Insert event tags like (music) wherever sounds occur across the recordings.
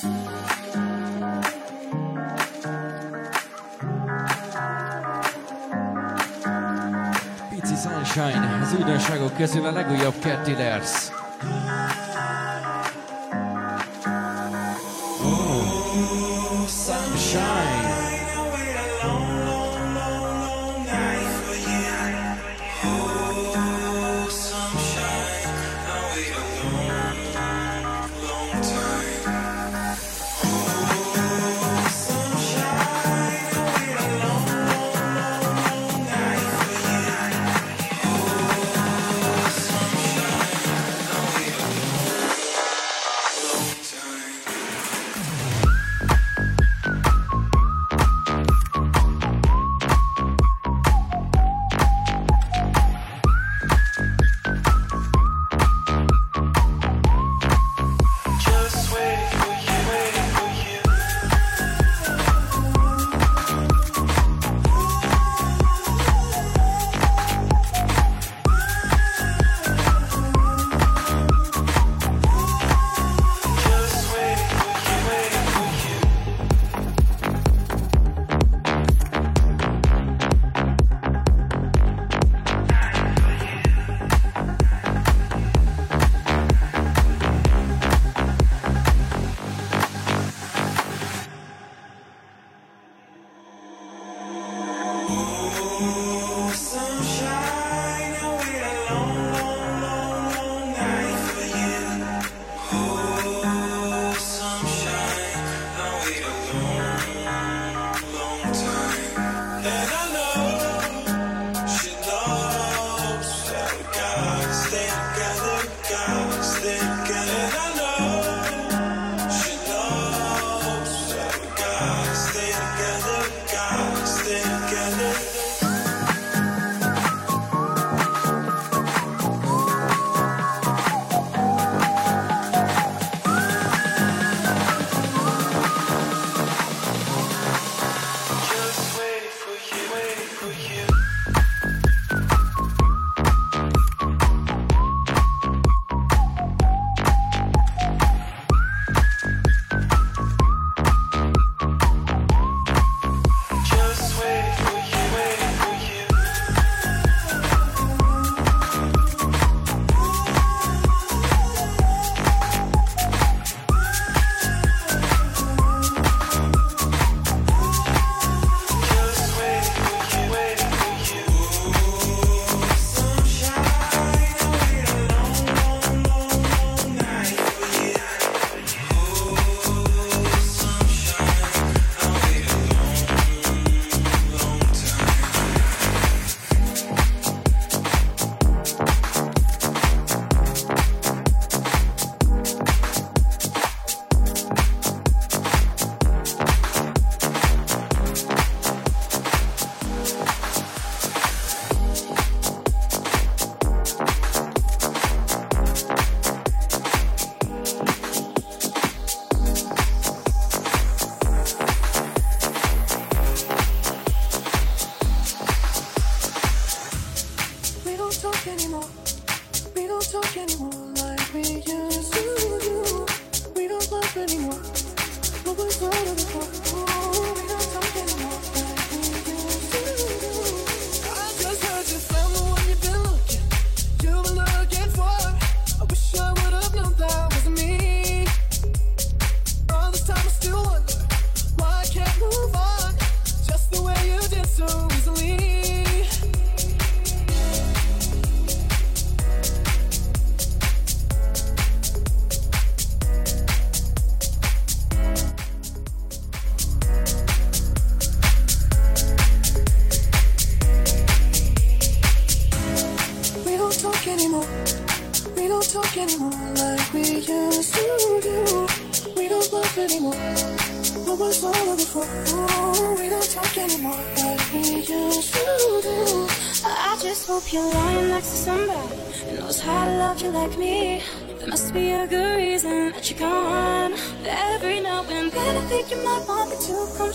Pici Sunshine, az újdonságok közül a legújabb Cat Dealers.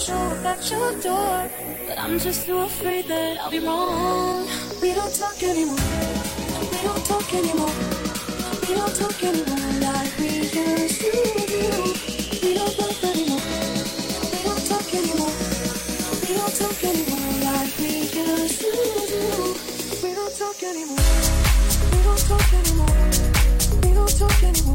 at your door. But I'm just too afraid that I'll be wrong. We don't talk anymore. We don't talk anymore. We don't talk anymore like we used to. We don't talk anymore. We don't talk anymore. We don't talk anymore like we used to do. We don't talk anymore. We don't talk anymore. We don't talk anymore.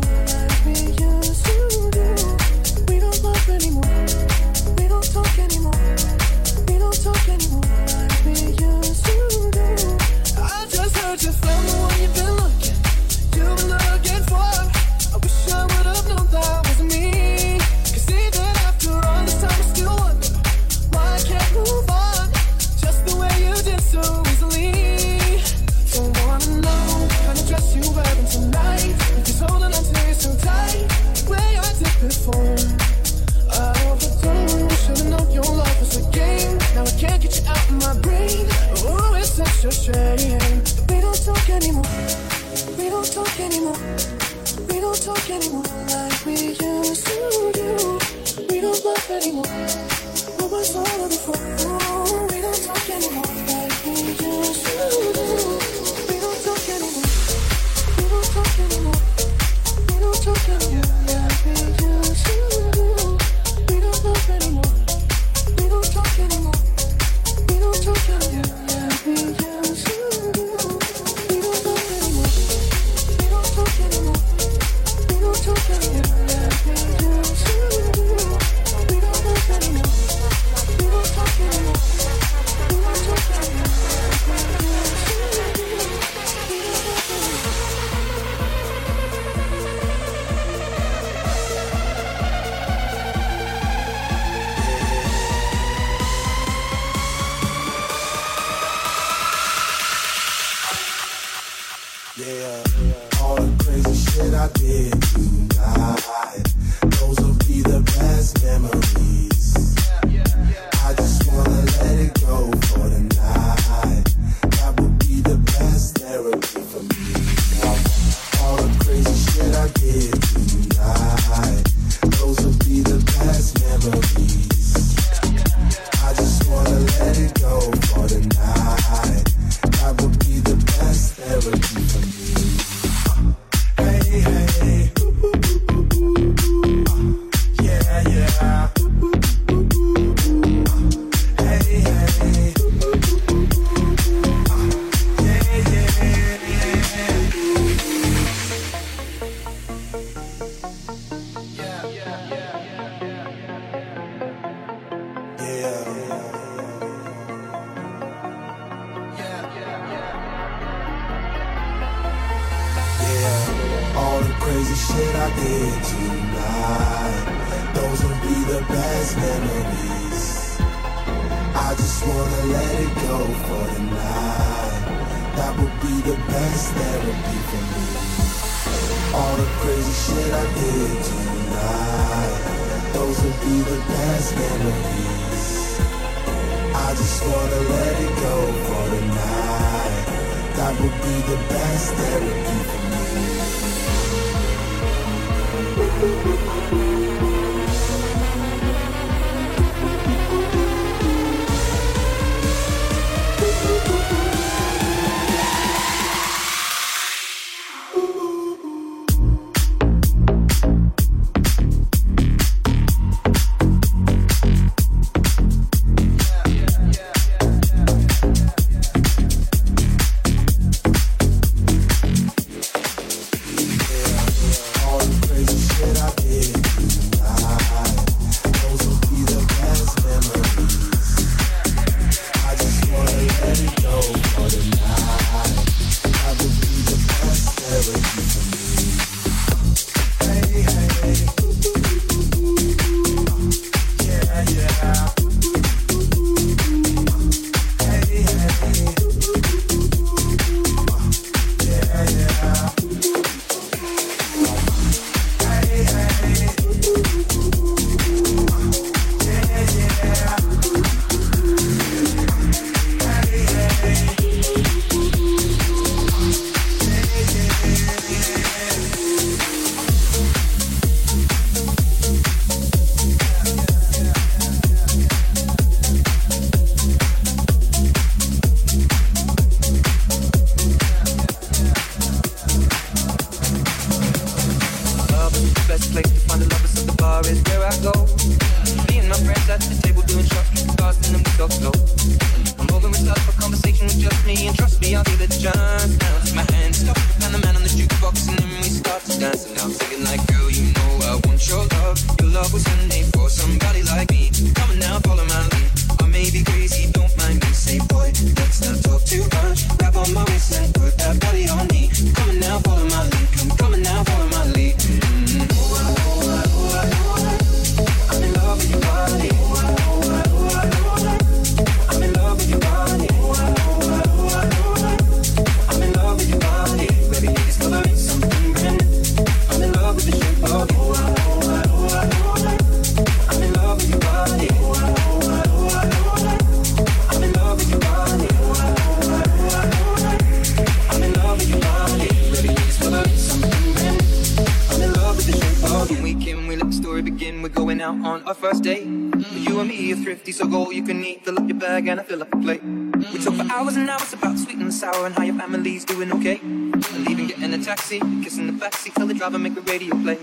and I feel like a play. We talk for hours and hours about sweet and sour and how your family's doing okay. And leaving, getting a taxi, kissing the backseat, tell the driver make the radio play.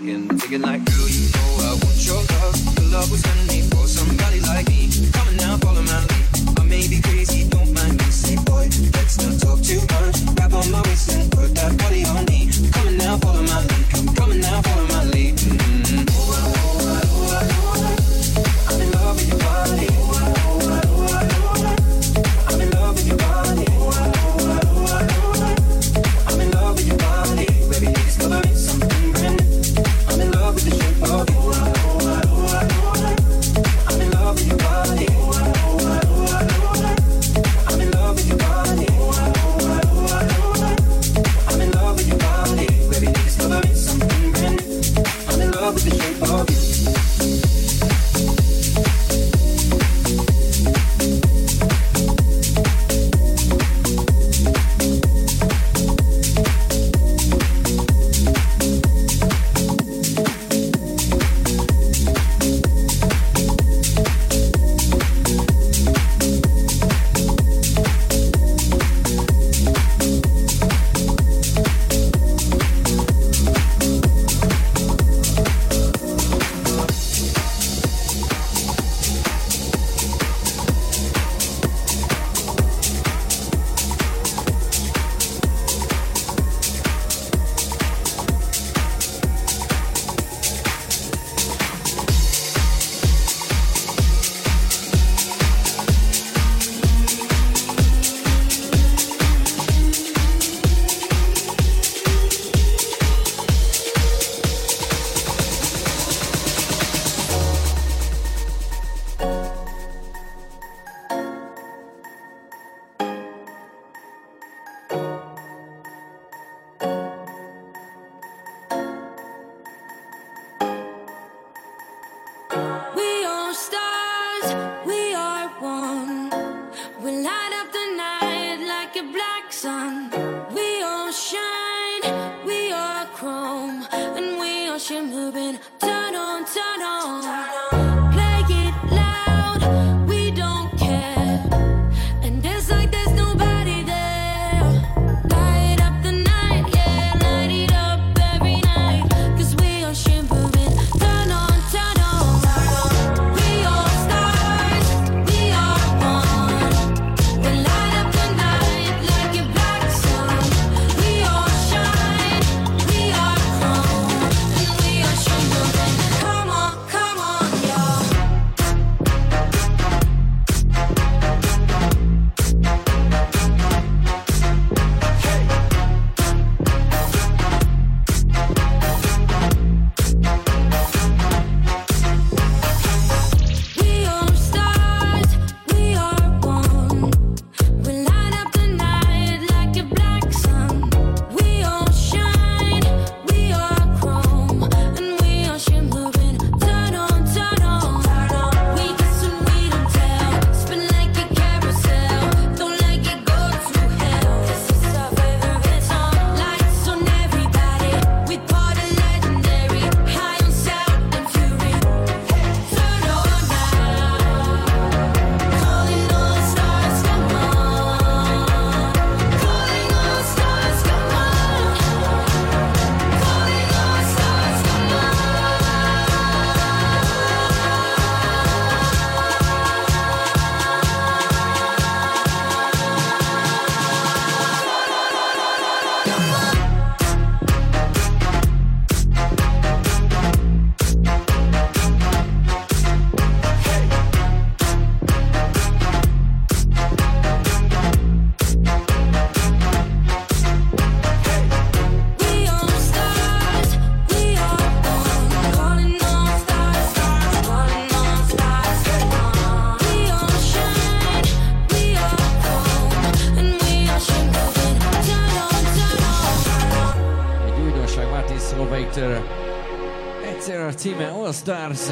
stars.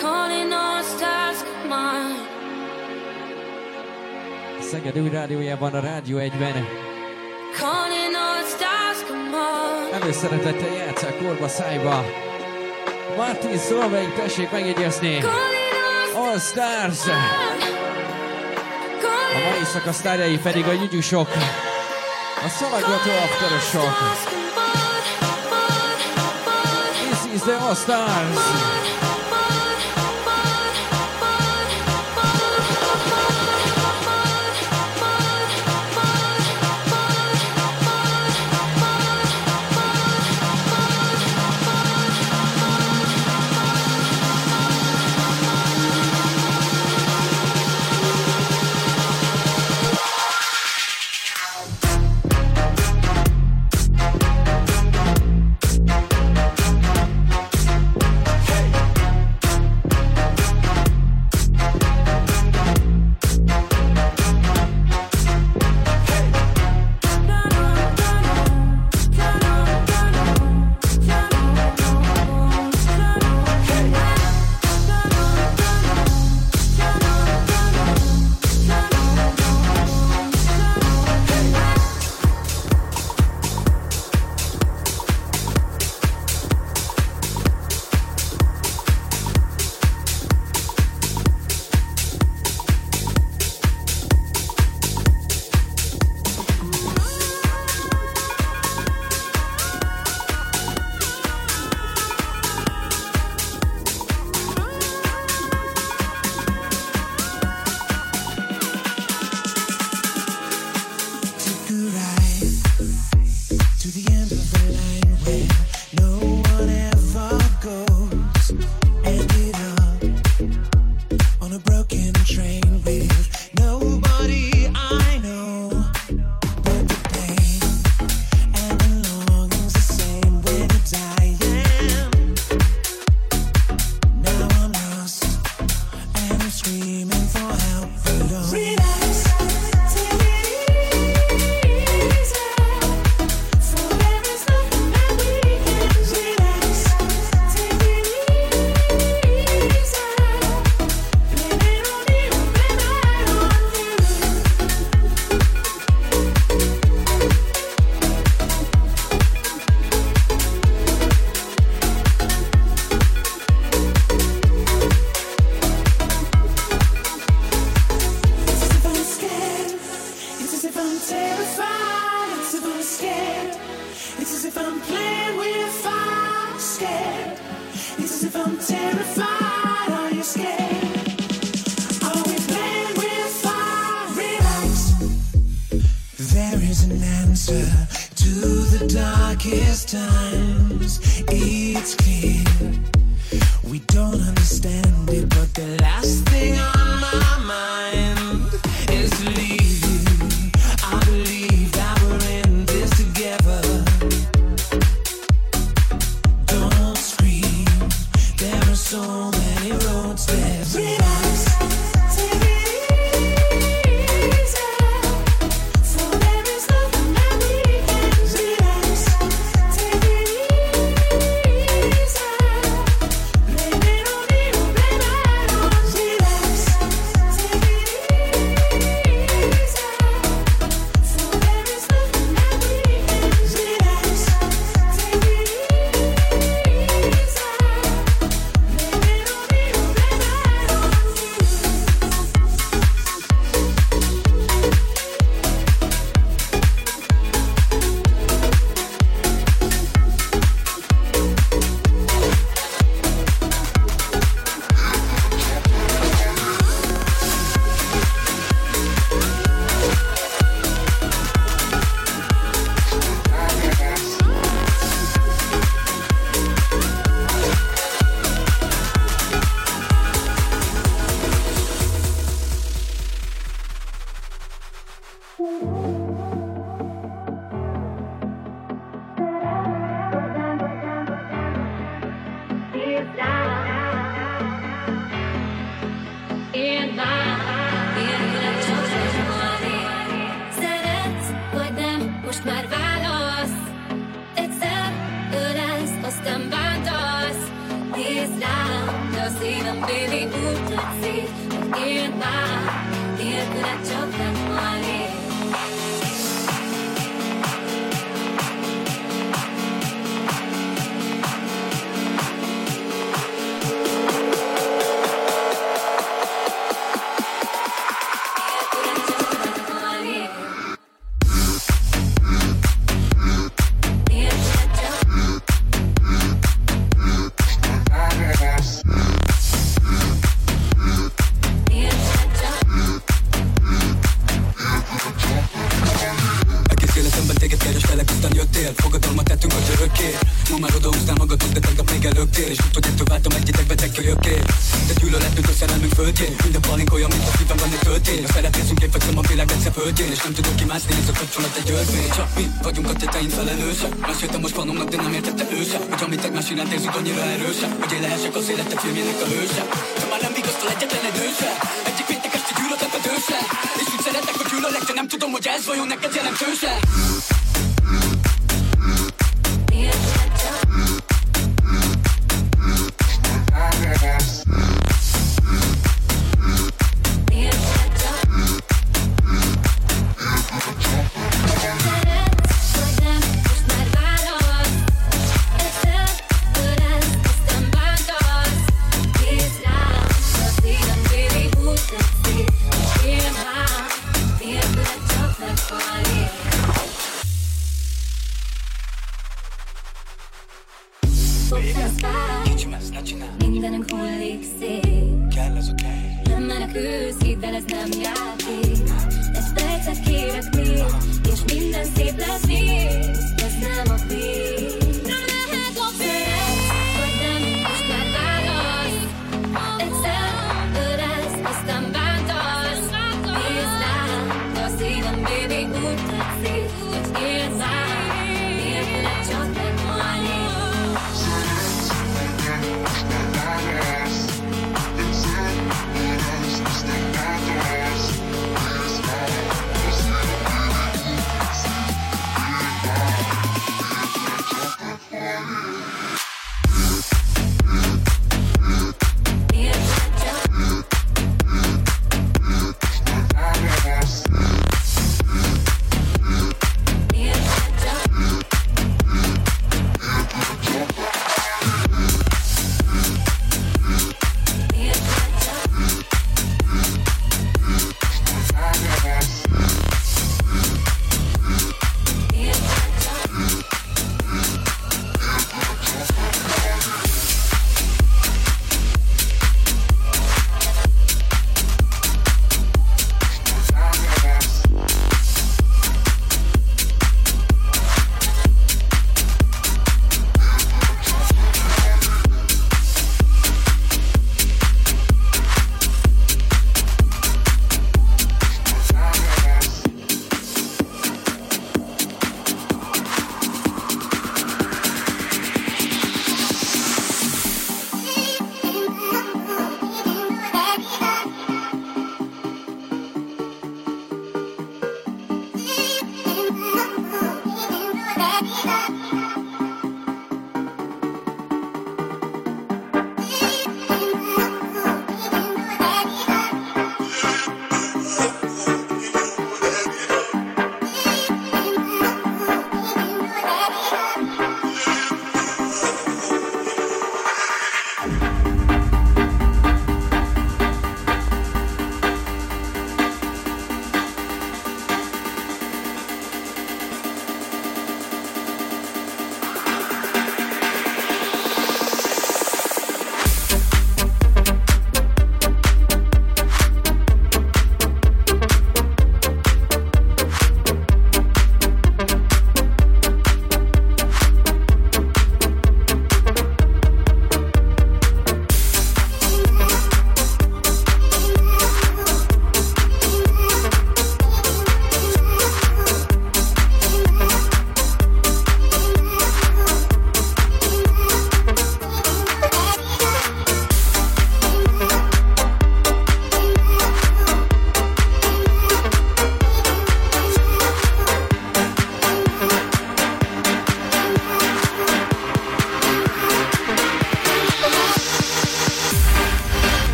Calling all stars, come on. Szeged új rádiójában a Rádió 1-ben. Calling all stars, come on. Előszeretettel játszák korba szájba. Martin Szolveig, tessék megjegyezni. All Stars. A mai szakasztárjai pedig a nyugyusok. A szalaggató afterosok. A darkest times. It's clear.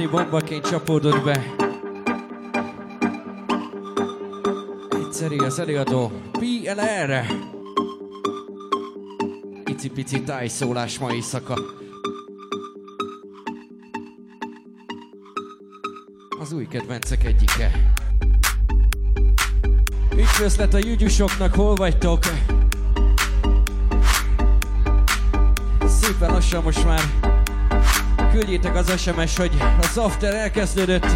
látni bombaként csapódott be. Egyszerű az előadó PLR. Icipici tájszólás ma éjszaka. Az új kedvencek egyike. Üdvözlet a jügyusoknak, hol vagytok? Szépen lassan most már küldjétek az SMS, hogy a after elkezdődött.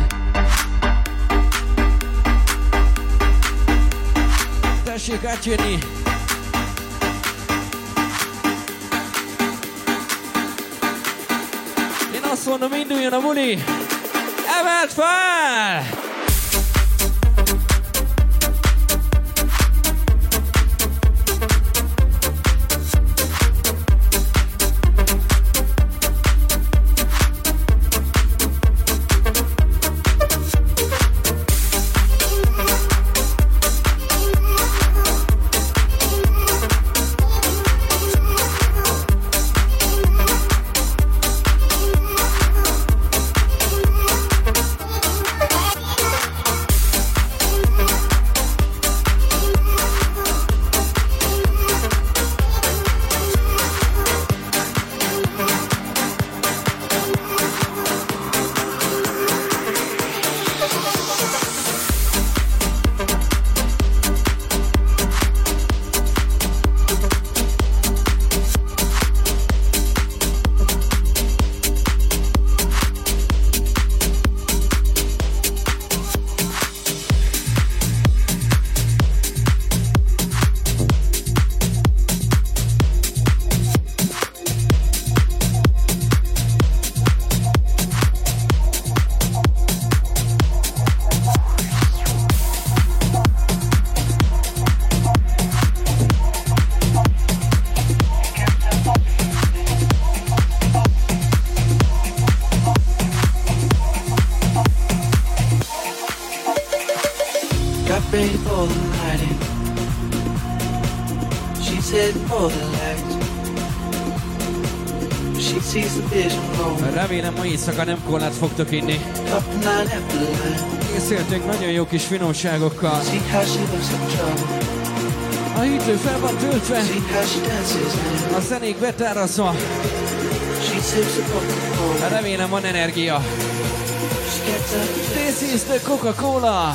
Tessék átjönni! Én azt mondom, induljon a buli! Emelt fel! éjszaka nem korlát fogtok inni. Készültünk nagyon jó kis finomságokkal. A hűtő fel van töltve, a zenék betárazva. Remélem van energia. This is the Coca-Cola.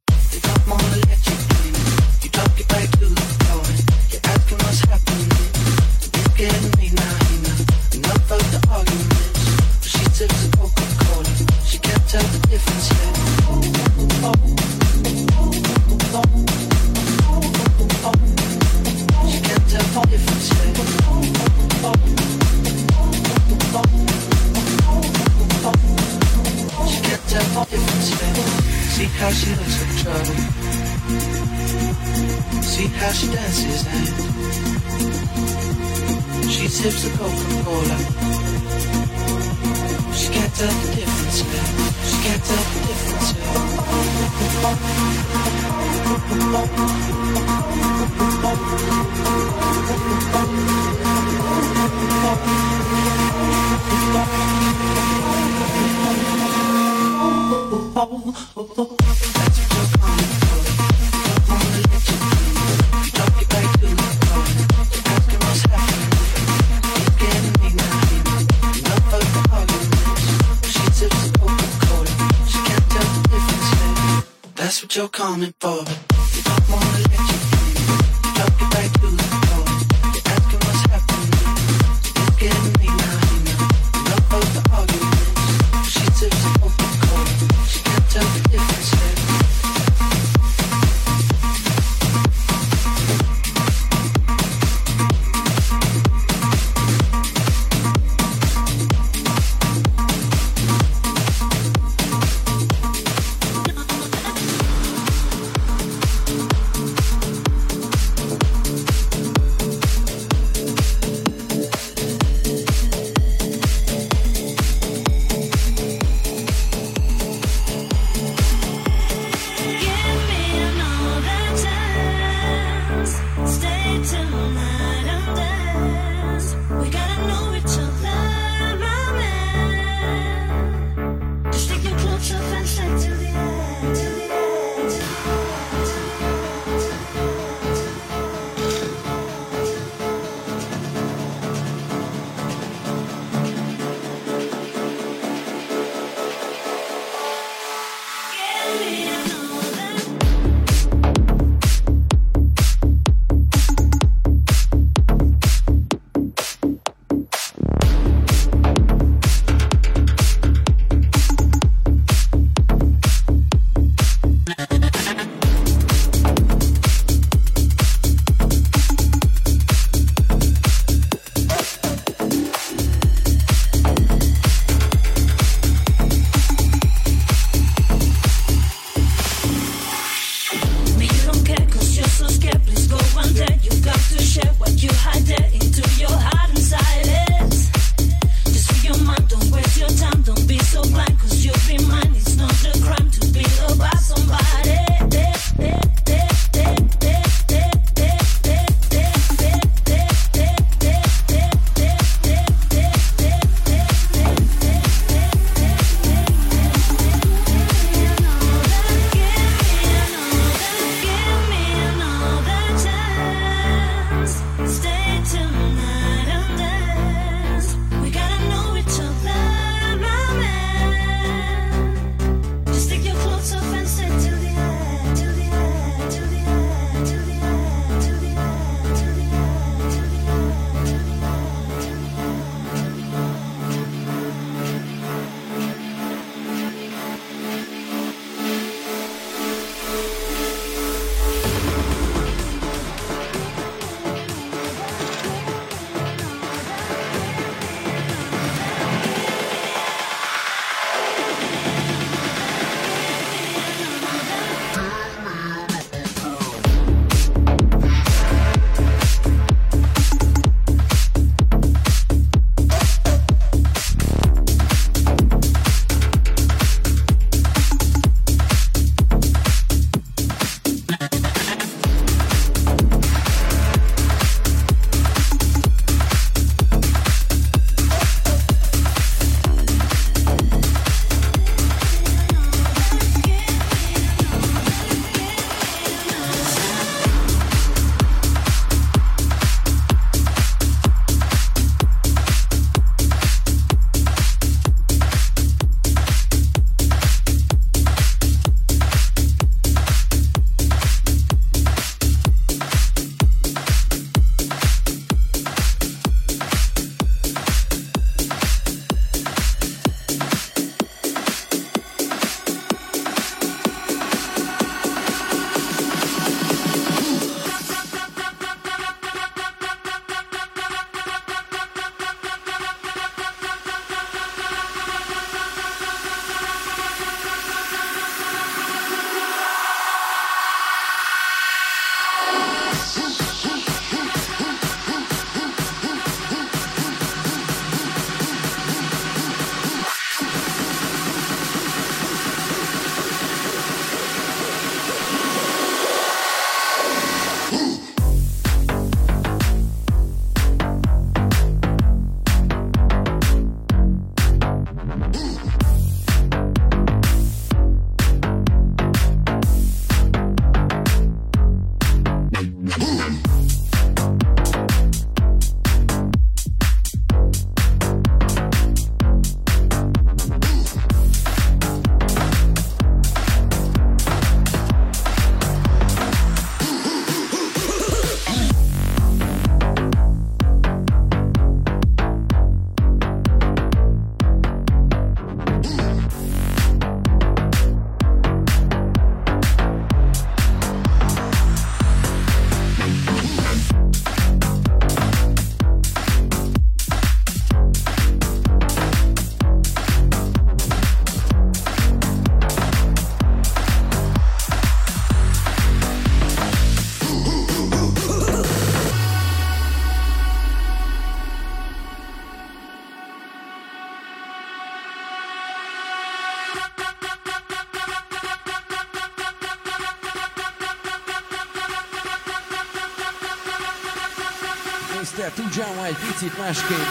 picit másképp.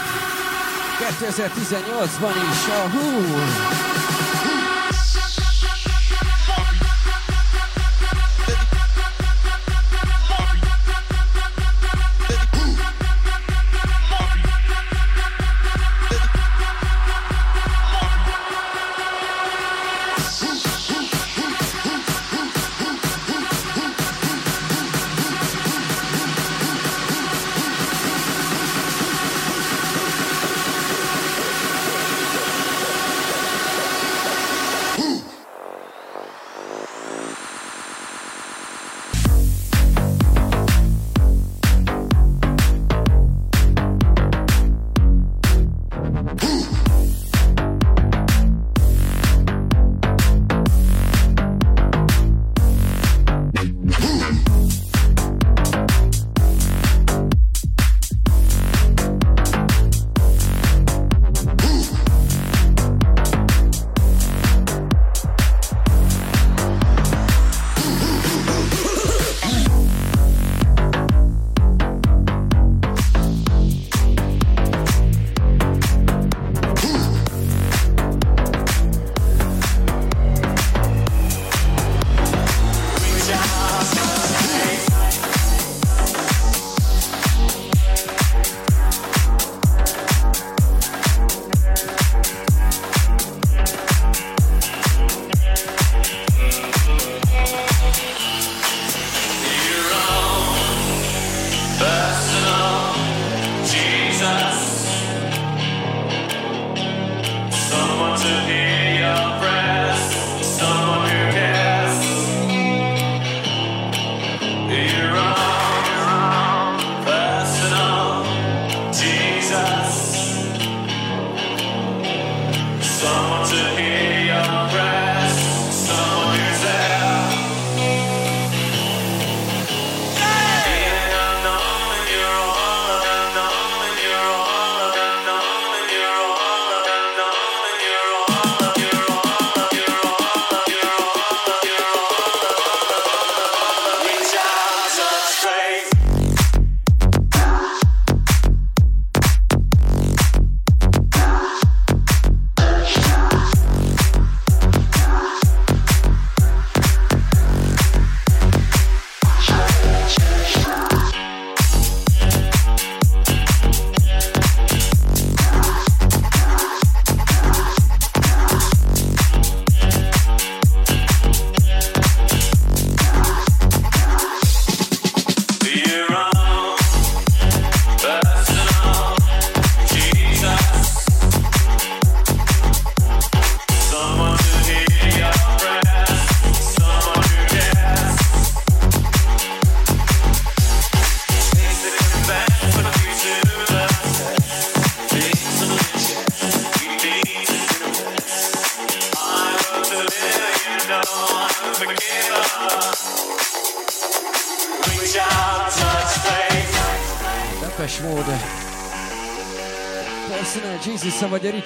2018-ban is a hú!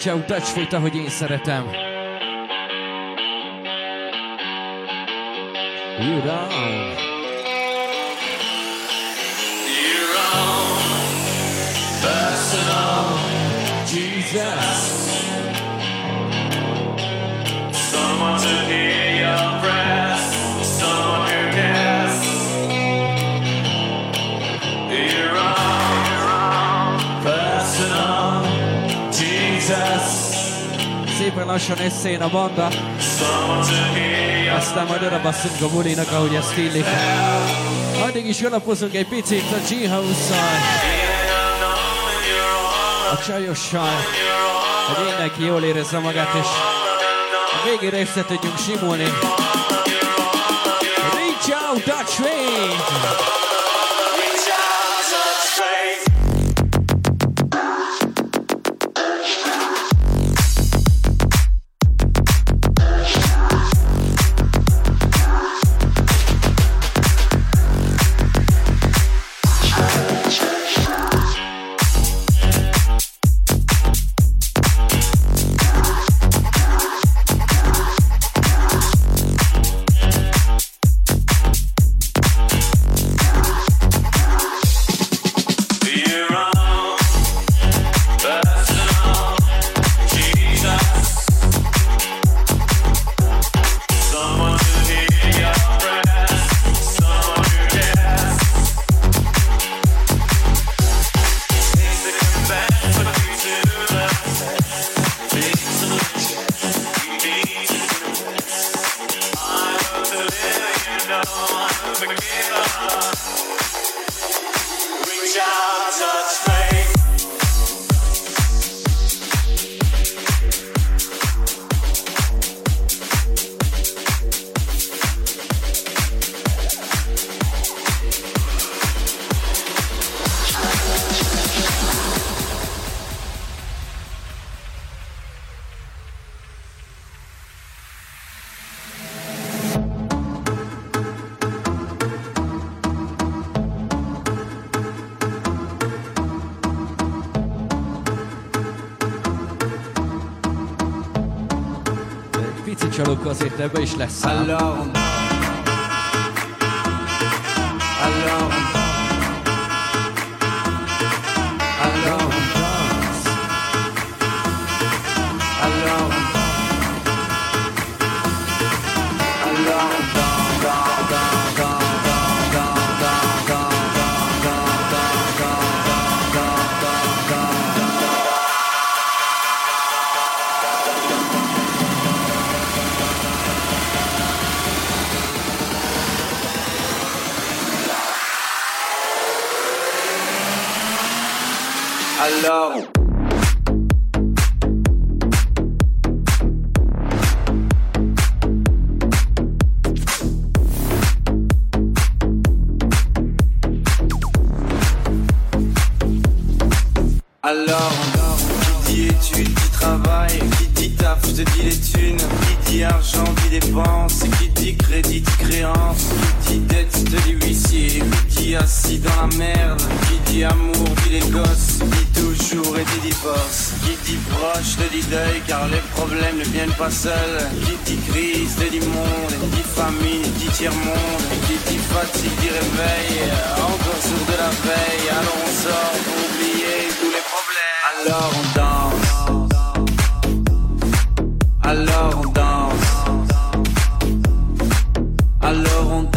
Out Touch Fit, ahogy én szeretem. Összejön a banda, aztán majd oda basszunk a bulinak, ahogy ezt illik. Addig is alapozunk egy picit a G-House-szal, a csajossal, hogy mindenki jól érezze magát, és a végére össze tudjunk simulni. Reach out, Dutch Rain!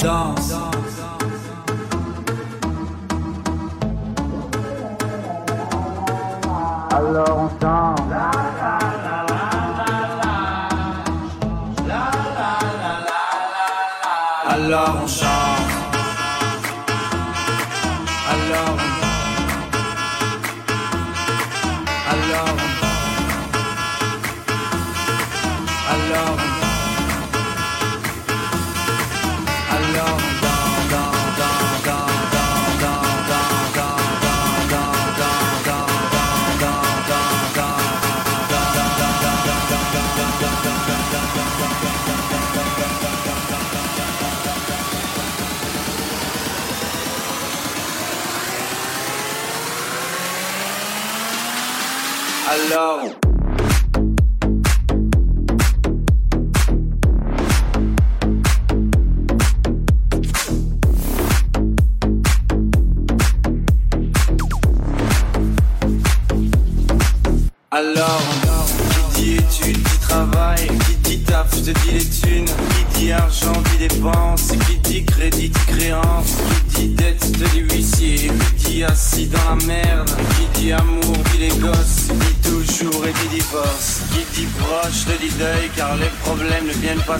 song.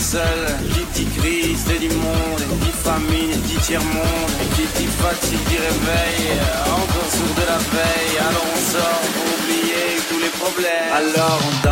seul. Qui dit crise, et dit monde et Dit famine, et tiers-monde Et qui dit fatigue, dit réveil Encore sourd de la veille. Alors on sort pour oublier tous les problèmes. Alors on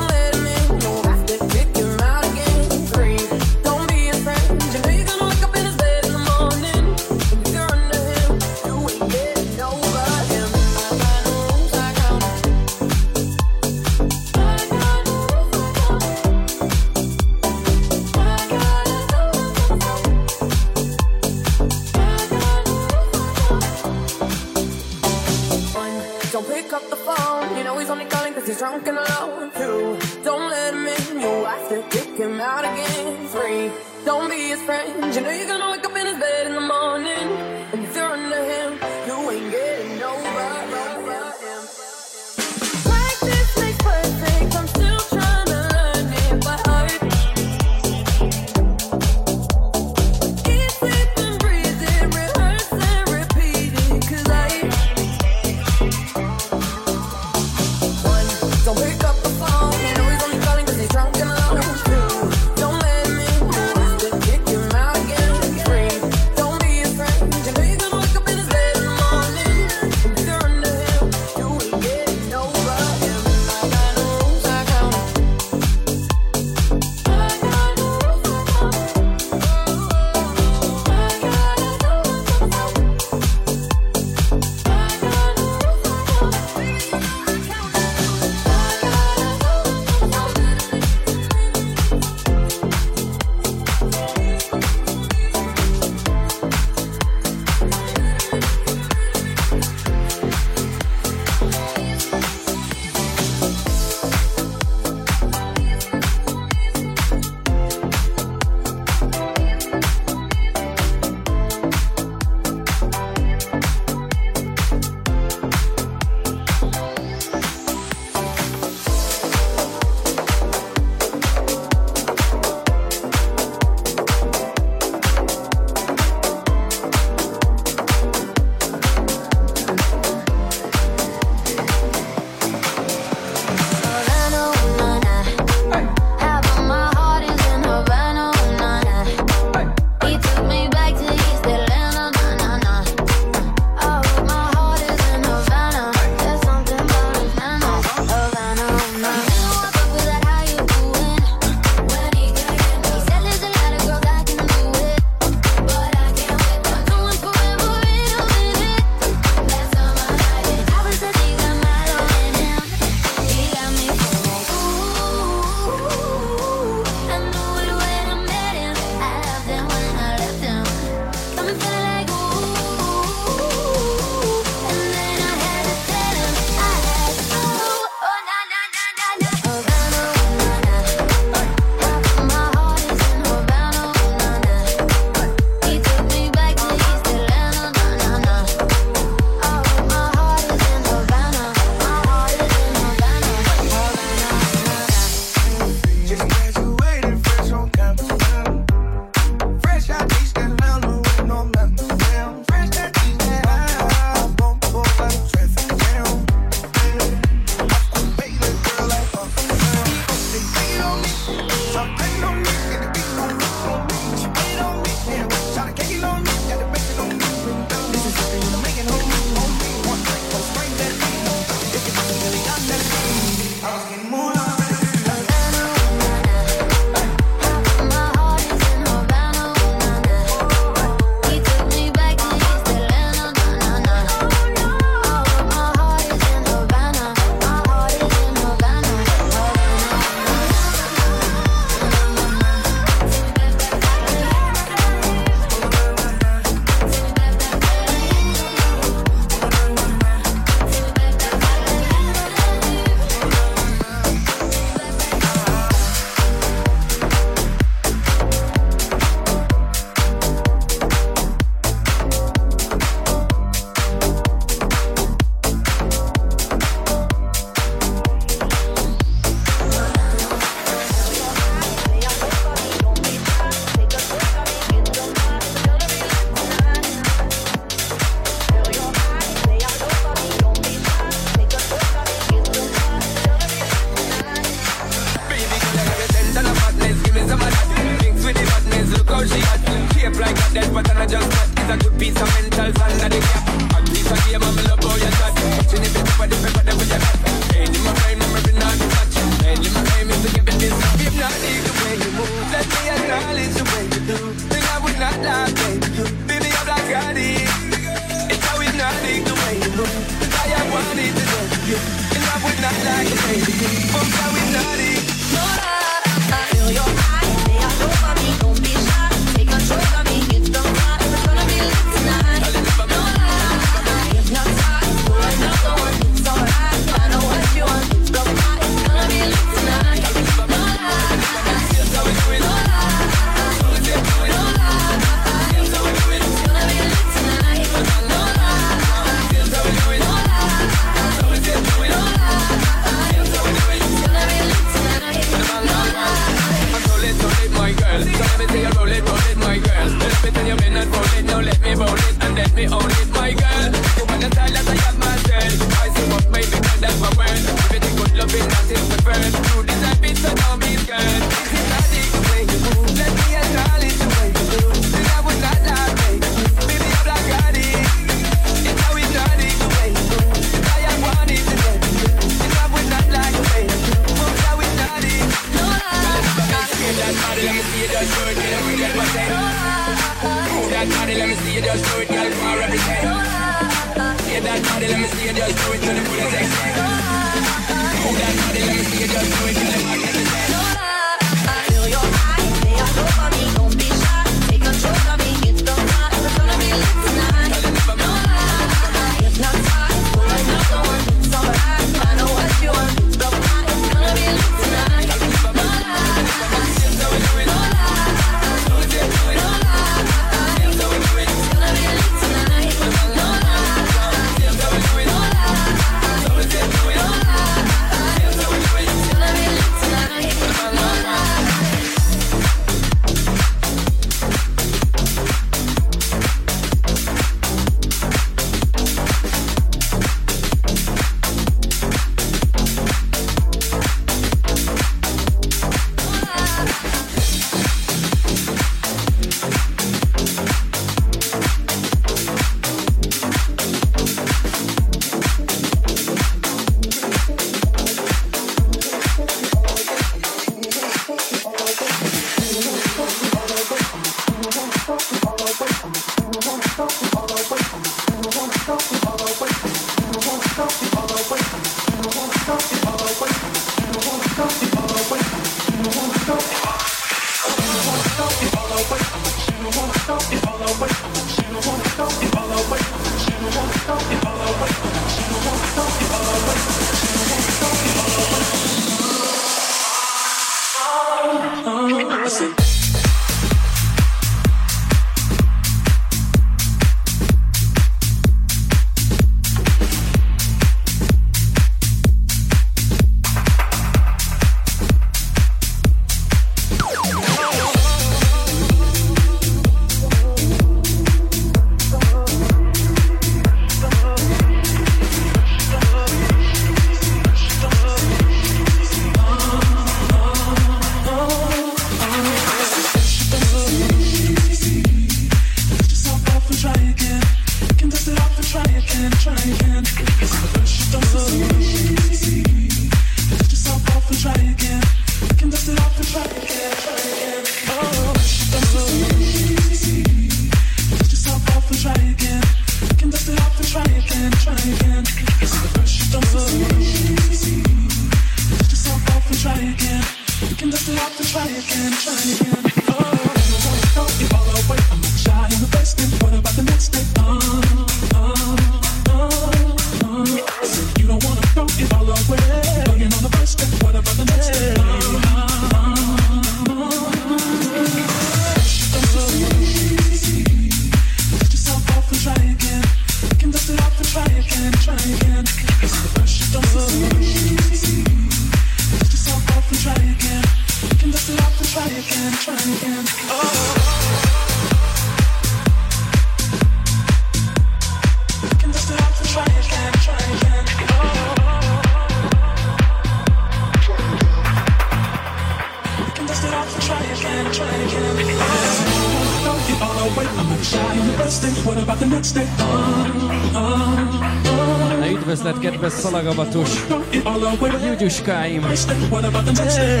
macskáim. Hey.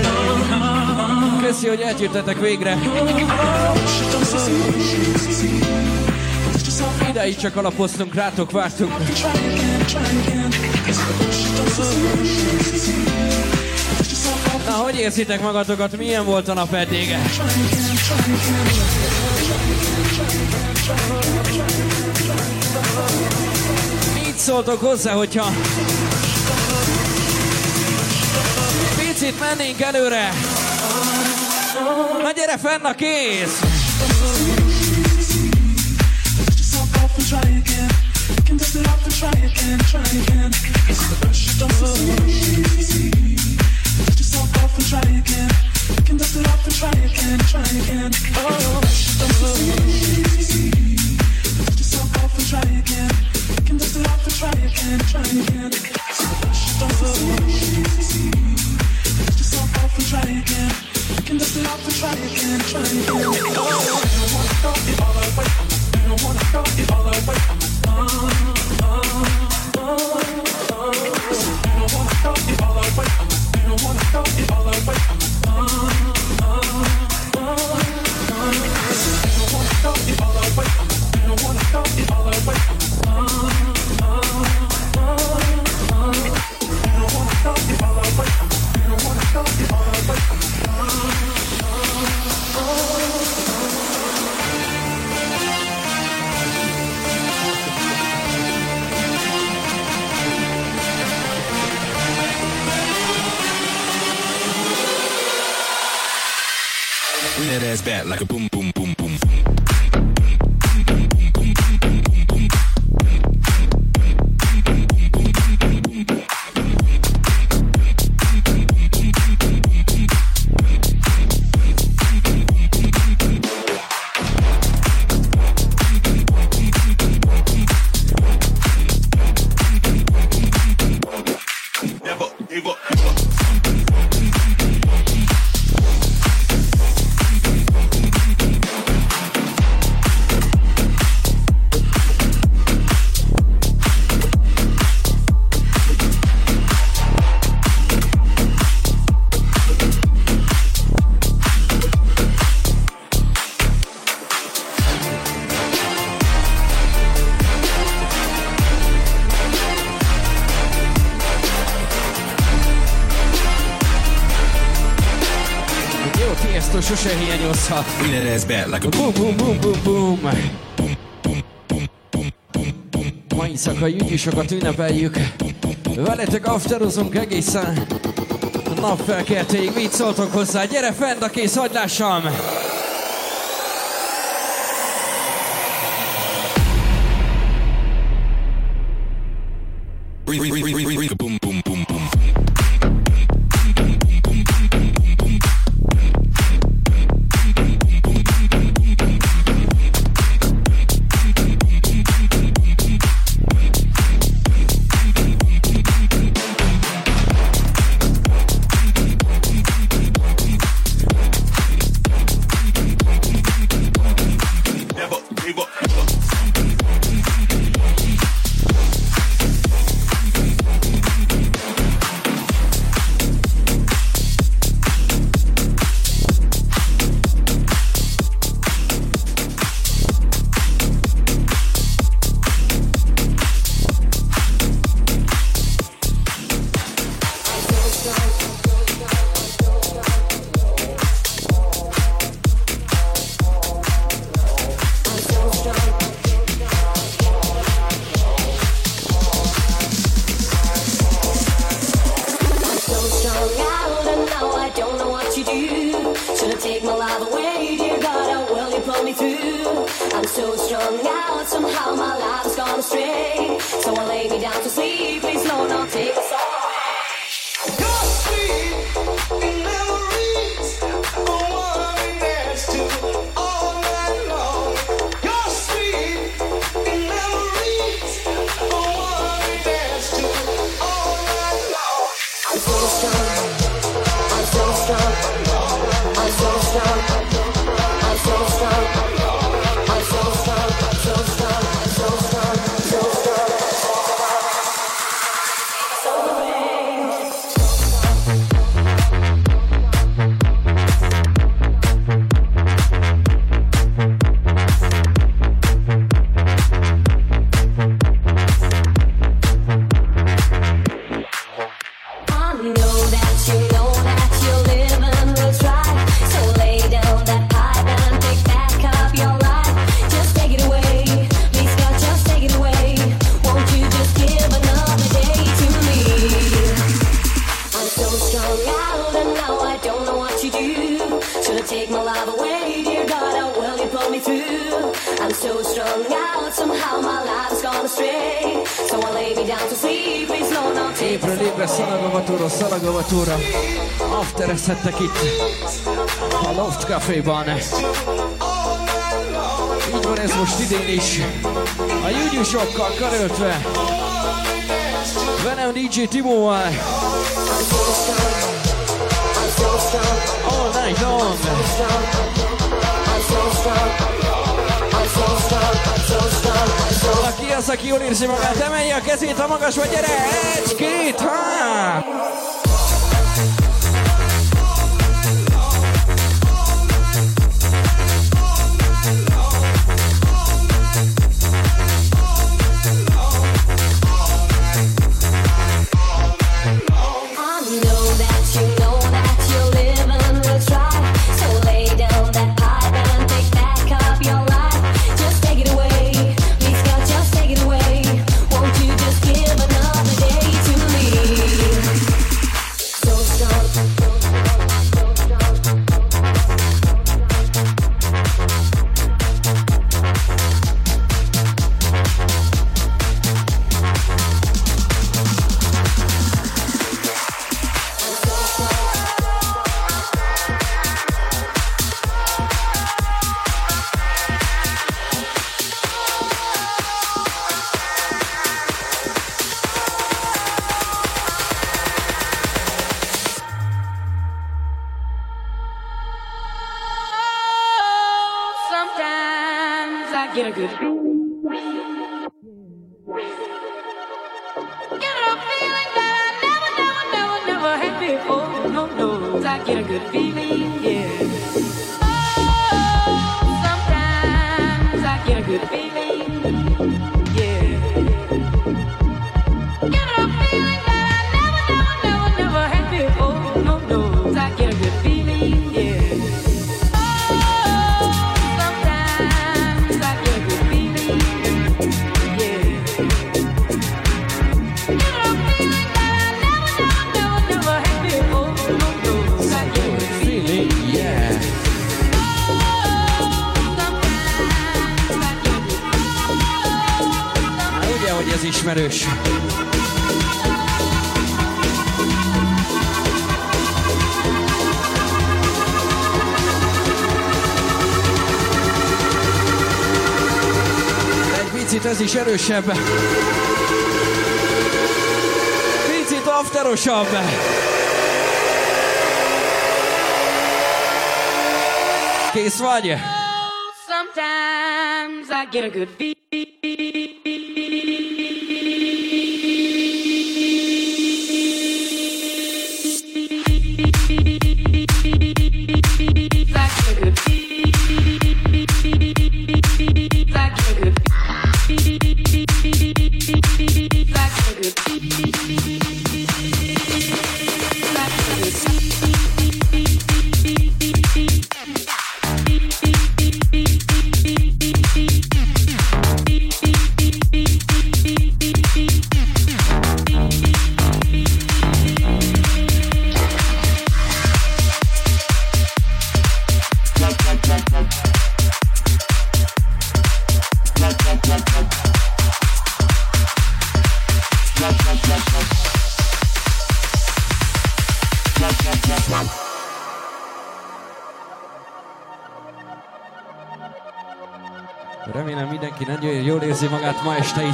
Köszi, hogy eltűrtetek végre. Ideig csak alapoztunk, rátok vártunk. Na, hogy érzitek magatokat? Milyen volt a nap eddige? Mit szóltok hozzá, hogyha picit mennénk előre. Na gyere fenn a kéz! Try again, try again, try. Oh. up in that ass bad like a boom, boom, boom, boom, boom. Ma éjszakai ügyűsokat ünnepeljük. Veletek afterozunk egészen a nap felkeltéig. Mit szóltok hozzá? Gyere fent a kész, hagyd lássam! Is erősebb. Picit afterosabb. Kész vagy? Sometimes I get a good feeling.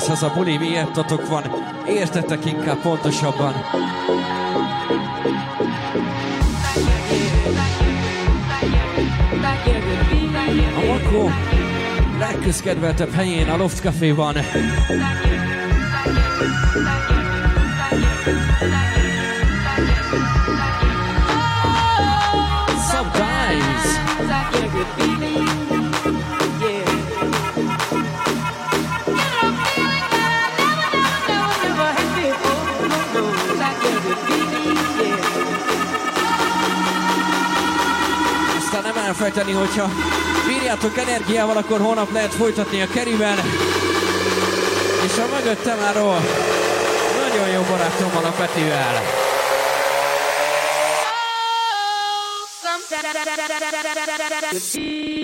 Hisz az a buli miattatok van. Értetek inkább pontosabban. A Makó legközkedveltebb helyén, a Loft Caféban. Sometimes. Elfelejteni, hogyha bírjátok energiával, akkor holnap lehet folytatni a keriben. És a mögöttem álló nagyon jó barátommal a Petivel. Thank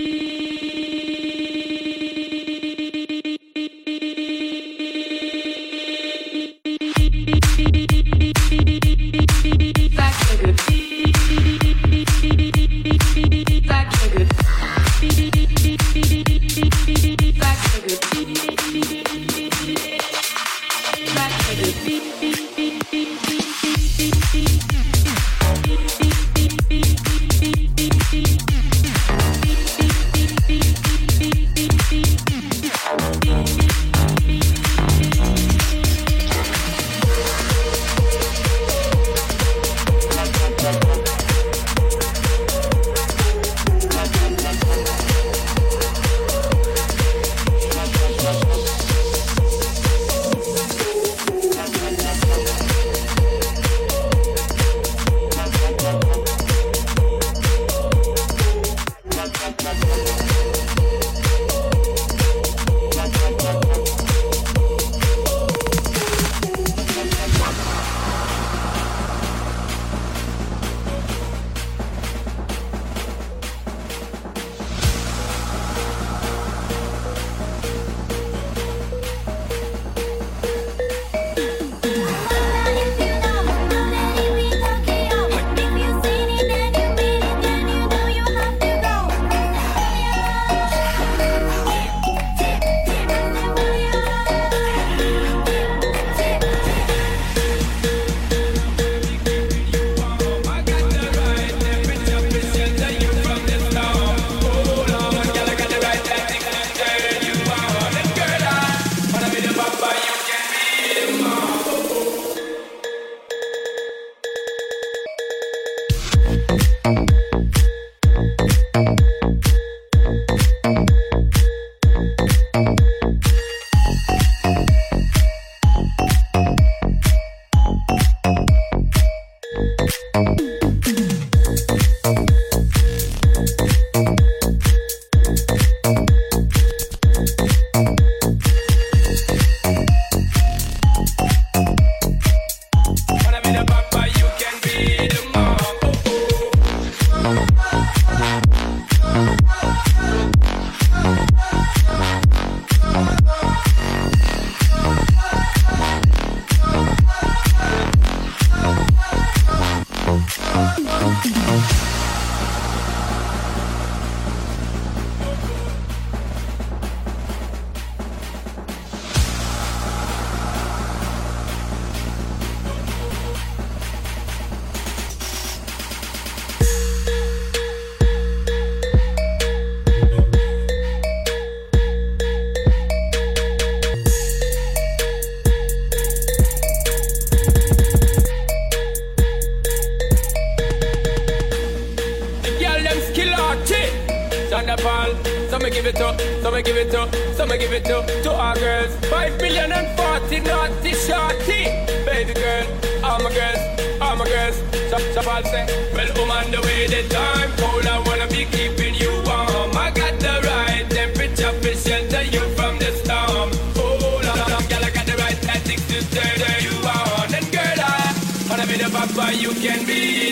Forty naughty shorty. Baby girl, all my girls, all my girls. So, so I'll say, well, woman, the way the time cold, I wanna be keeping you warm. I got the right temperature to shelter you from the storm. Oh, la, la, girl, I got the right tactics to there you on. And girl, I wanna be the papa, you can be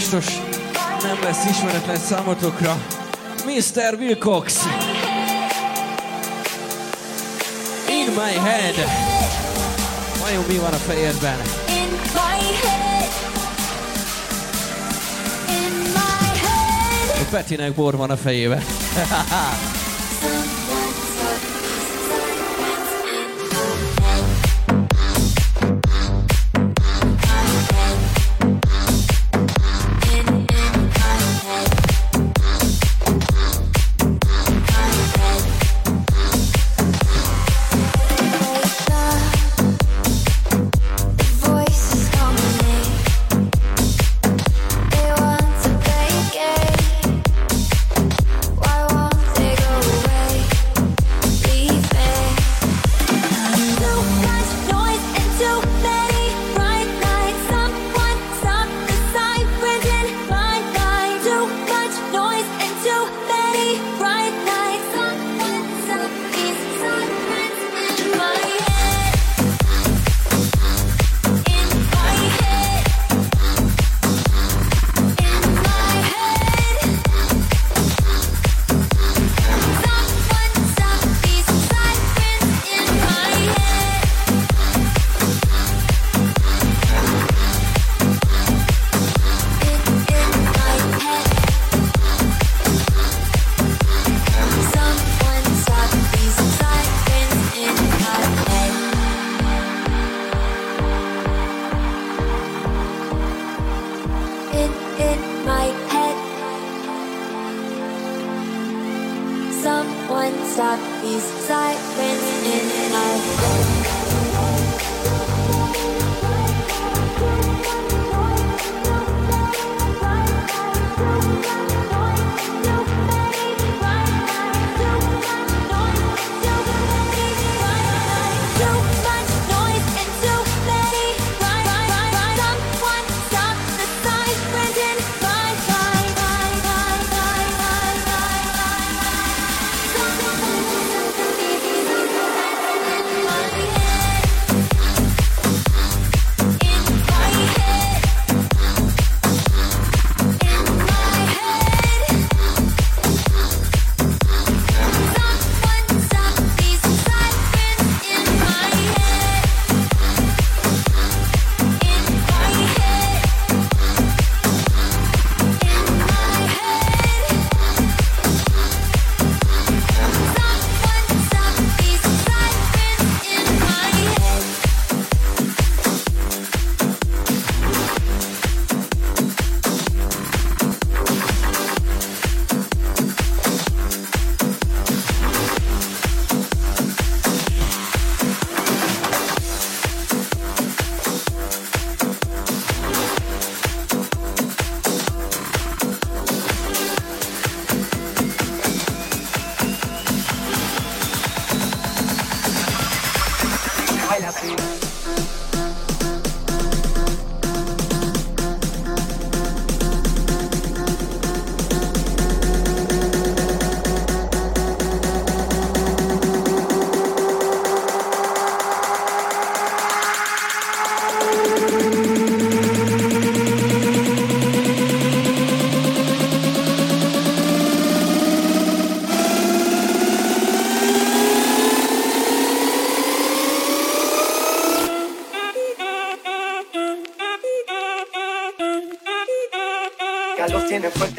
biztos nem lesz ismeretlen számotokra. Mr. Wilcox. In my head. Vajon mi van a fejedben? In my head. In my head. A Petinek bor van a fejében. (laughs)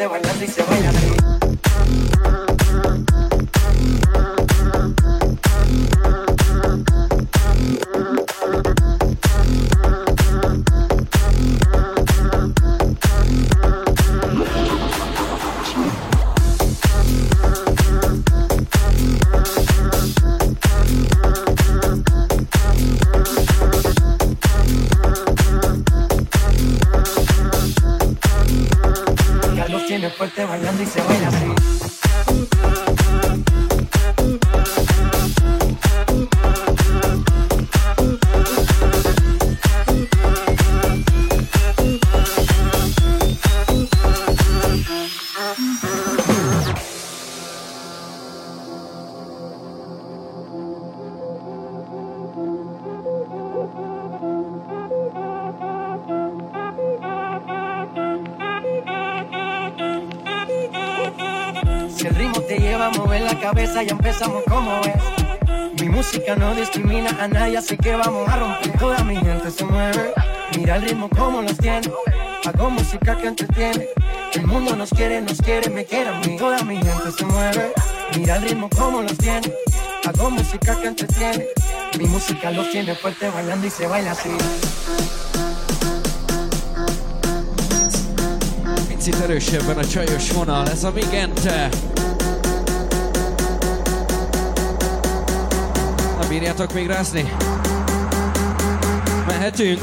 there were to say. Así que vamos a romper. Toda mi gente se mueve. Mira el ritmo como los tiene. Hago música que entretiene. El mundo nos quiere, nos quiere, me quiere a mí. Toda mi gente se mueve. Mira el ritmo como los tiene. Hago música que entretiene. Mi música los tiene fuerte bailando y se baila así. Picit erősebben a csajos vonal, ez a Migente. Na bírjátok még rázni? Mehetünk.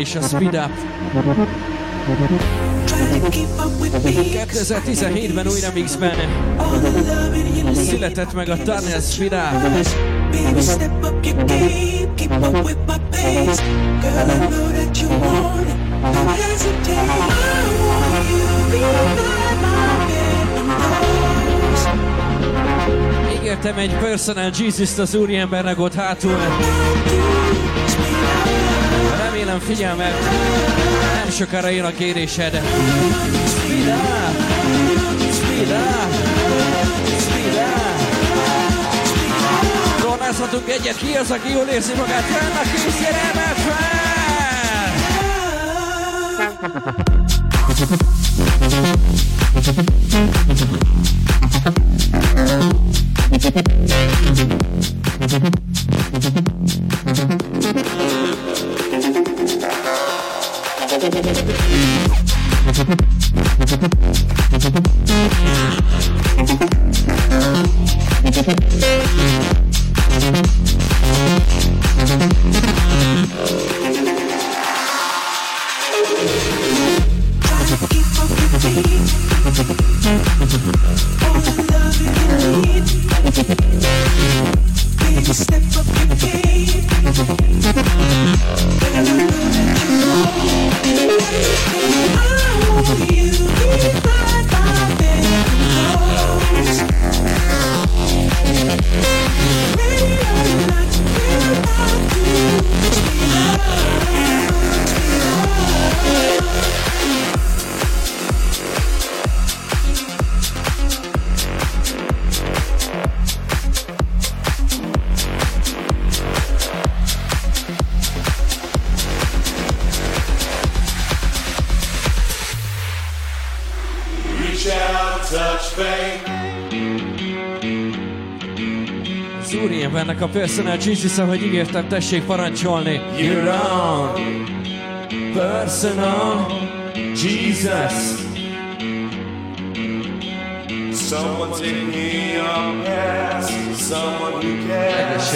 És a Speed Up. 2017-ben újra mixben született meg a Tunnel Speed Up. Ígértem egy personal Jesus-t az úriembernek ott hátul. Remélem figyel, mert nem sokára jön a kérésed. Speed up! Speed up! Speed up! Tornázhatunk egyet, ki az, aki jól érzi magát fenn a készjel, fel! Love you personage, a hiszem, hogy ígértem, tessék parancsolni. You're on personal Jesus. Someone take me up past someone who cares.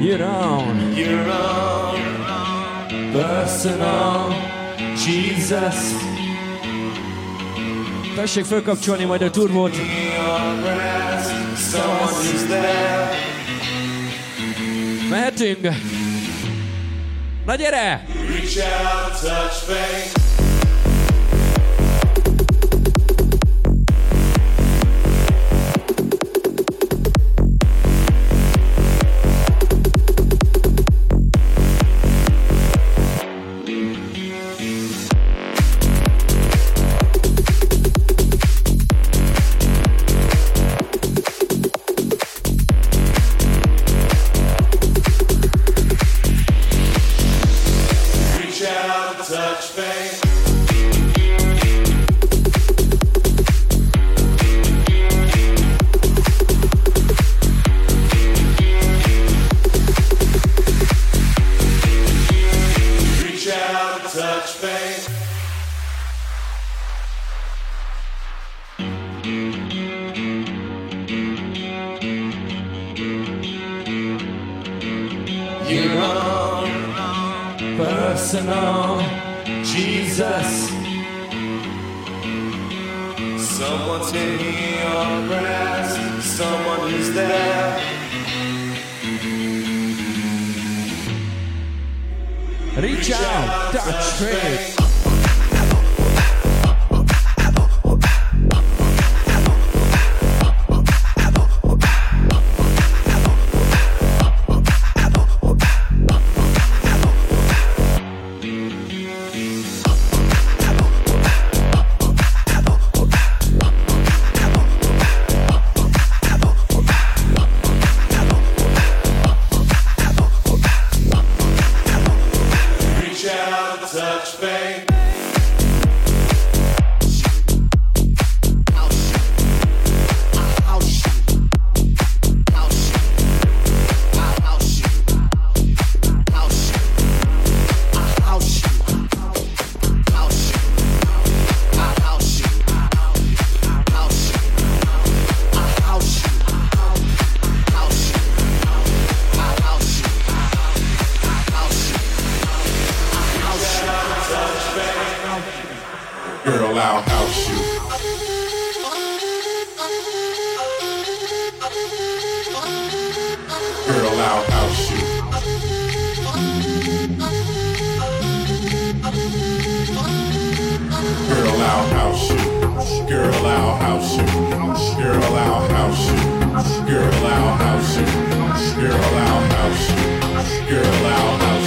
You're on. You're on. Personal Jesus. Tessék fölkapcsolni majd a turbót. Someone who's there. Mehetünk! Na gyere! Reach out, touch. Girl, I'll house you. Girl, I'll house you. Girl, I'll house you. Girl, I'll house you. Girl, I'll house.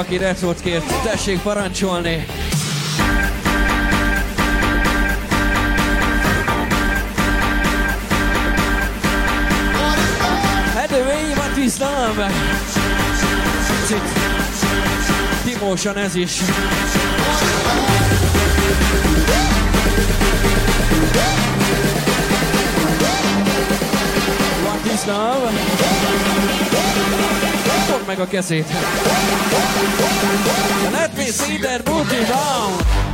aki Redford kért, tessék parancsolni! Hát, Edővényimat viszlám! Kicsit Timósan ez is. What is love? Fogd meg a kezét! Let me see that booty down!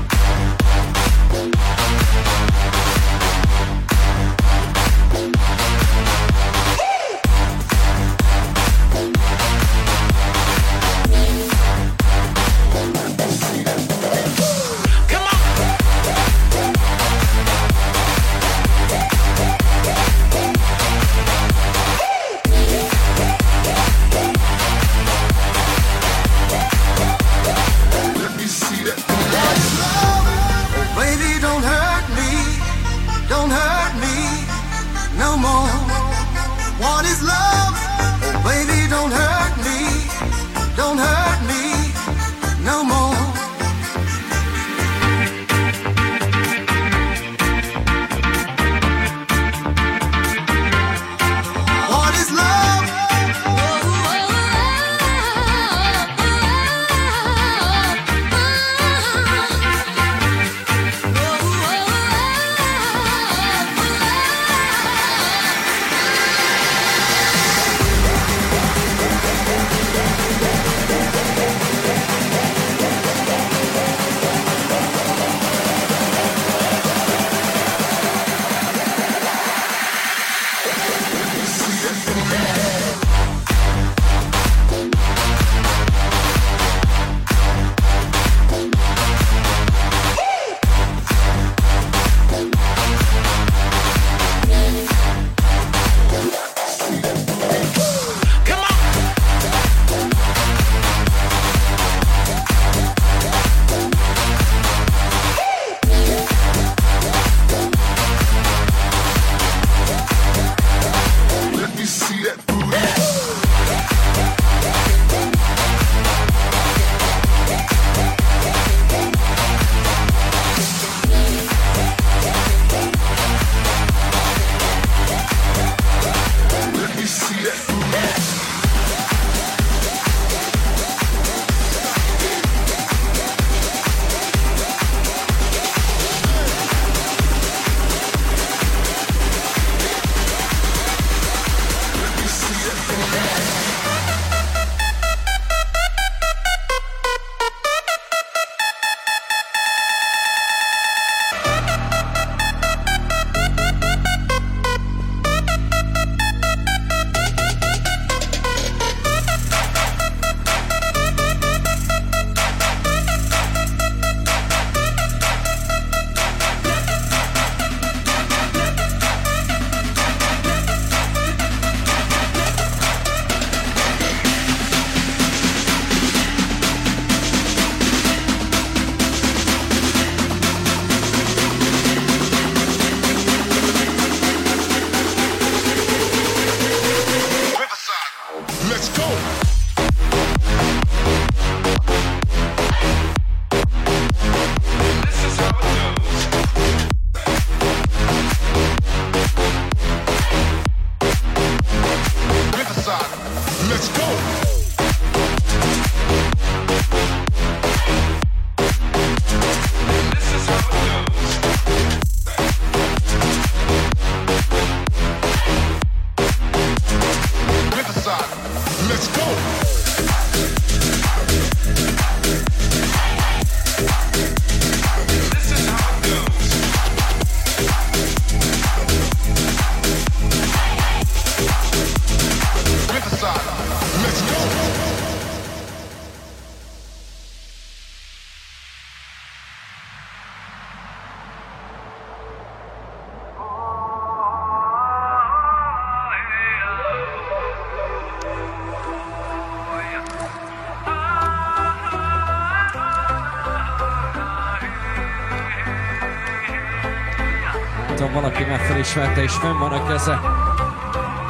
Már felismerte, és fenn van a keze.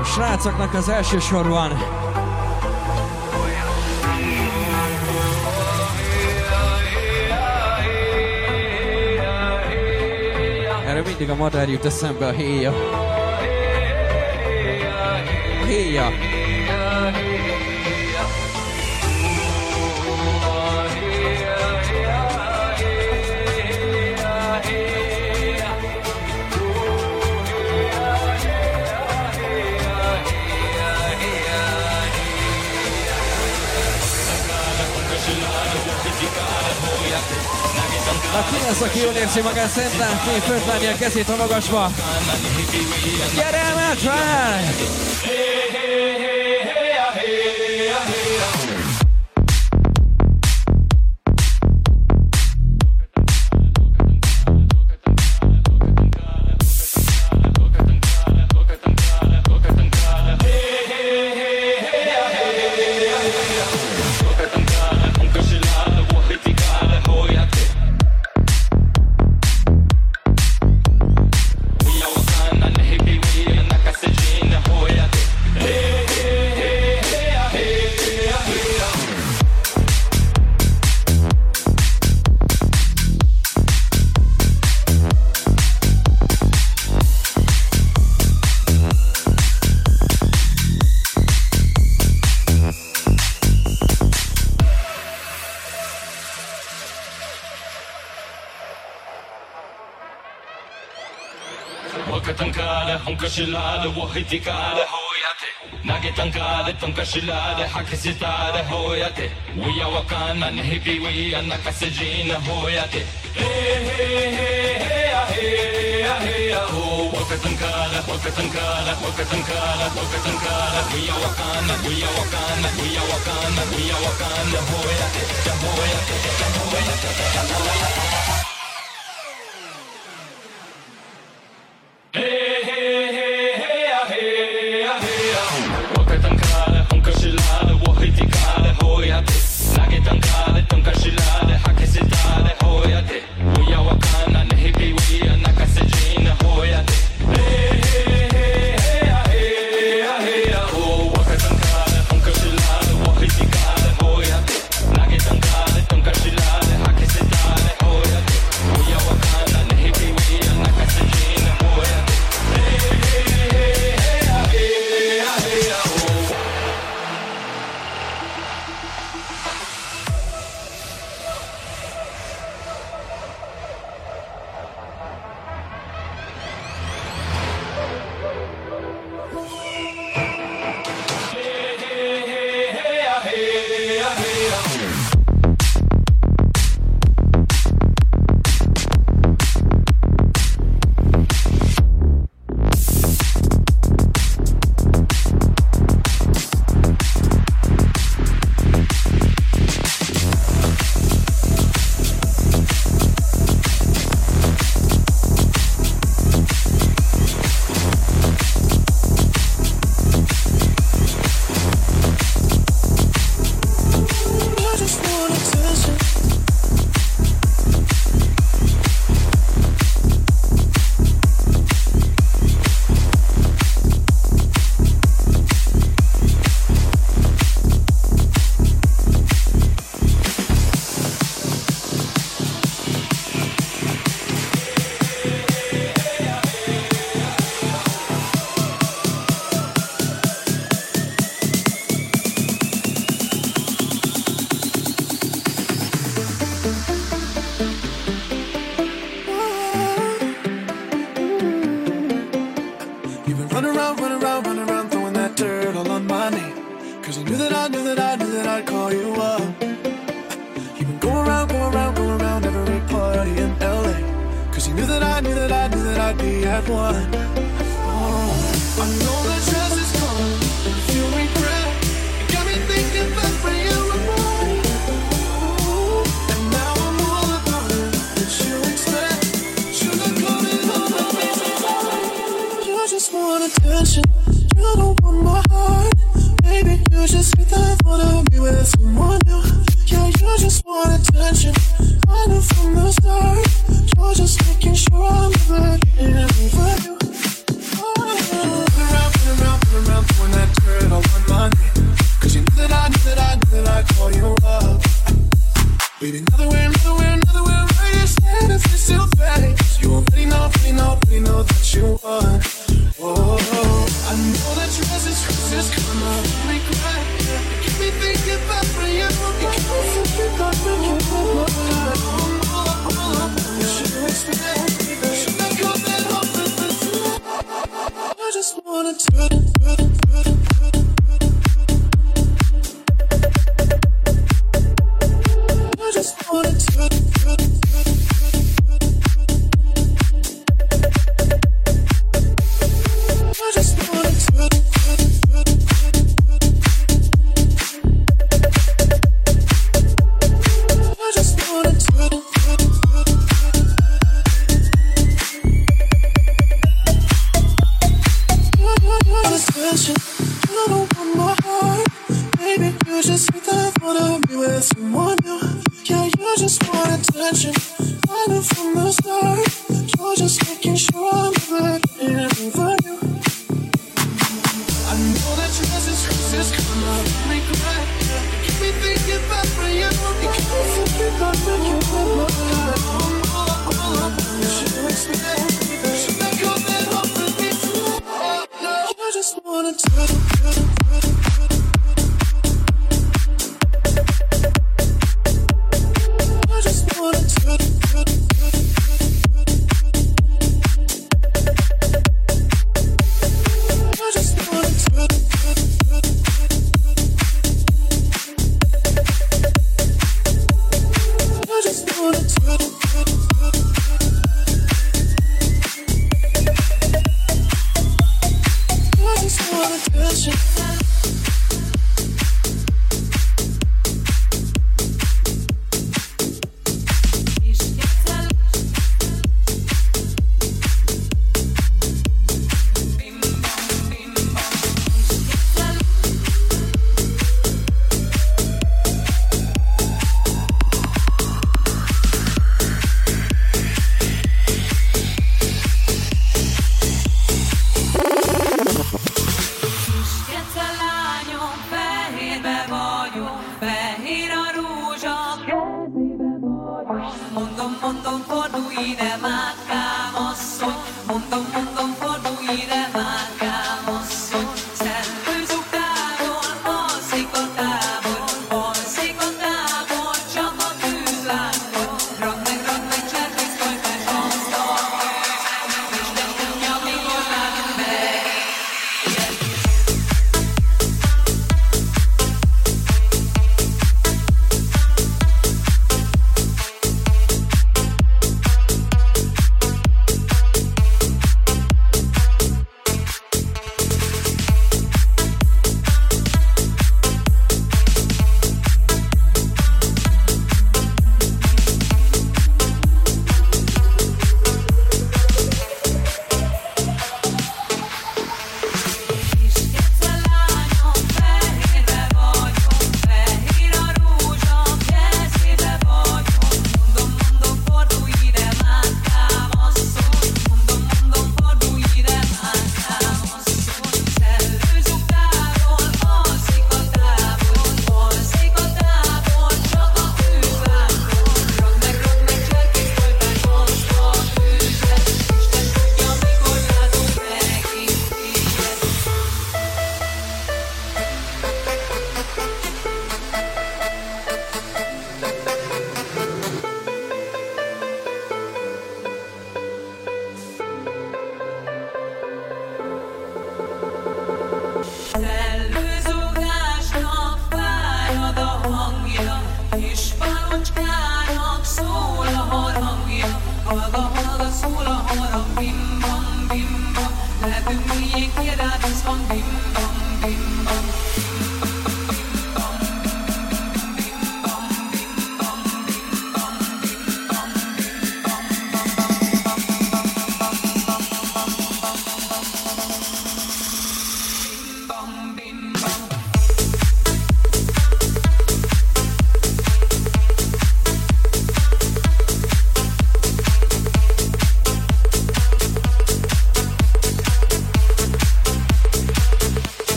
A srácoknak az első sorban. Erről mindig a madár jut eszembe a héja. Héja. Na ki lesz, aki jól érzi magát szentlátni, föltárni a kezét a magasba? Gyere, emelt fel! شلال وحيتي كال هويتي ناقي تنقال تنقى شلال حكي ستال هويتي ويا وكان نهبي ويا نكسجين هويتي هي هي هي هي هي هو وكتنكال وكتنكال وكتنكال وكتنكال ويا وكان ويا وكان ويا وكان ويا وكان هويتي هويتي هويتي هويتي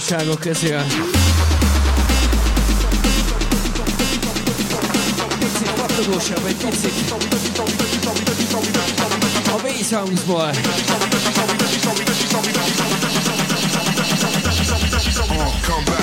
újdonságok közül. Picit pattogósabb, egy a B-soundsból. Come back.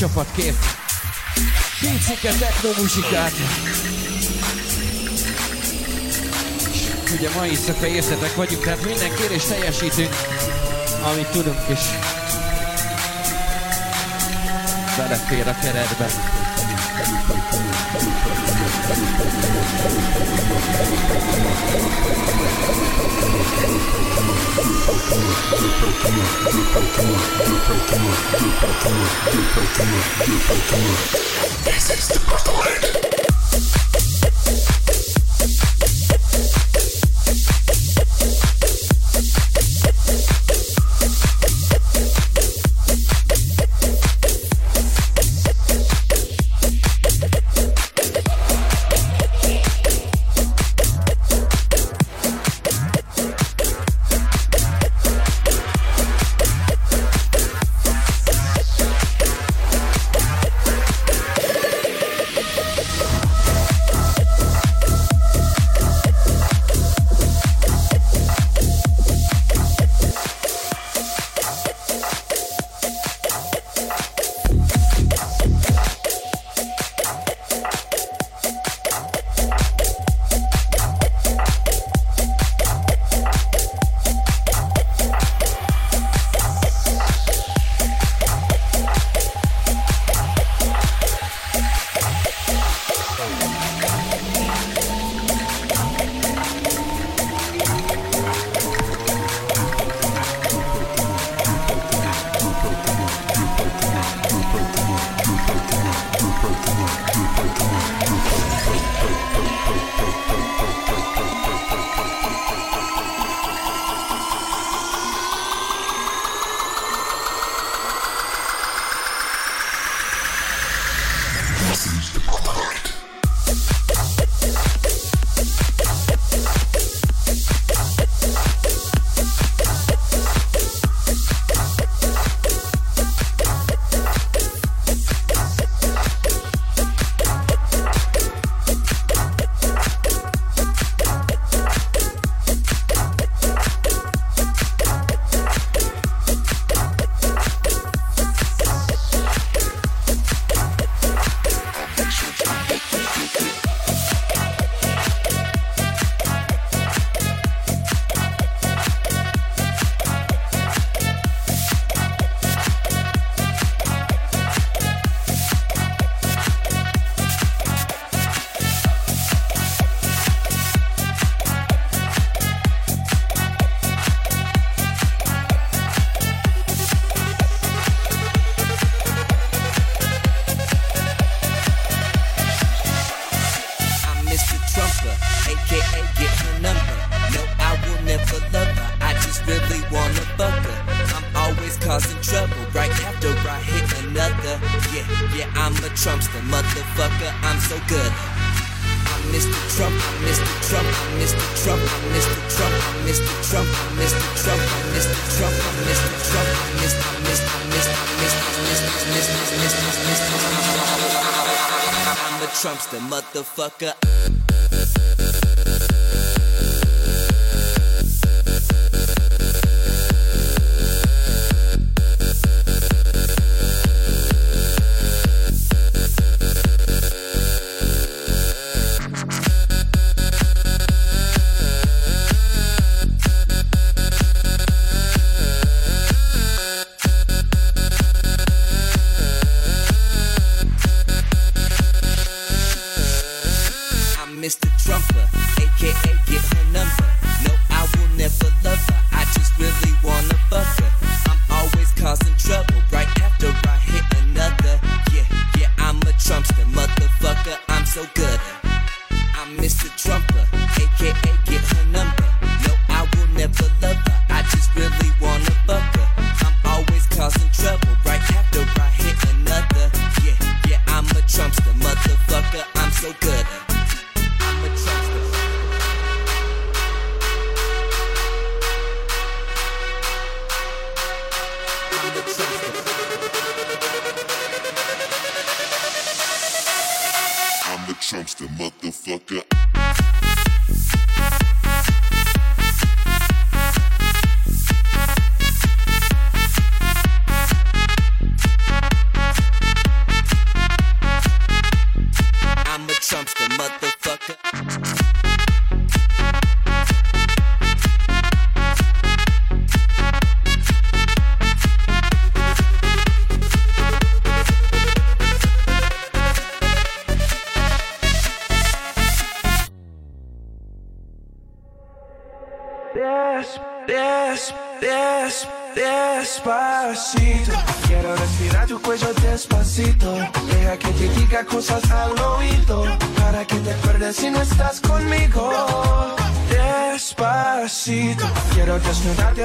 csapat kért picike technomuzsikát. És ugye mai éjszaka értetek vagyunk, tehát minden kérés teljesítünk, amit tudunk, és belefér a keretbe. Thank you. This is the Purple Head.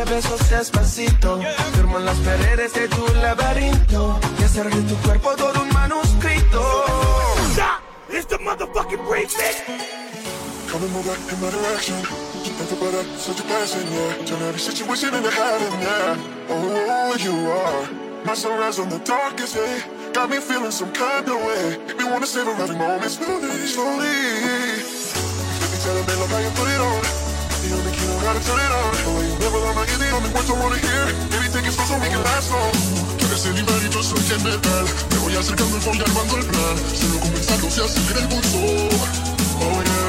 Besos despacito. Firmo en las paredes de tu laberinto. Y hacer de tu cuerpo todo un manuscrito. Stop! It's the motherfucking remix! Come and move back in my direction. Think about that, such a blessing, yeah. Turn every situation into heaven, yeah. Oh, you are my sunrise on the darkest day. Got me feeling some kind of way. Make me wanna savor every moment slowly, slowly. Let me tell them, love how you put it on. The only key know how to turn it on. Oh, you learn my the I wanna hear. It slow so we can last long. Tú eres el yo soy metal. Me voy acercando y voy armando el plan. Solo comenzando se acelera el pulso. Oh yeah,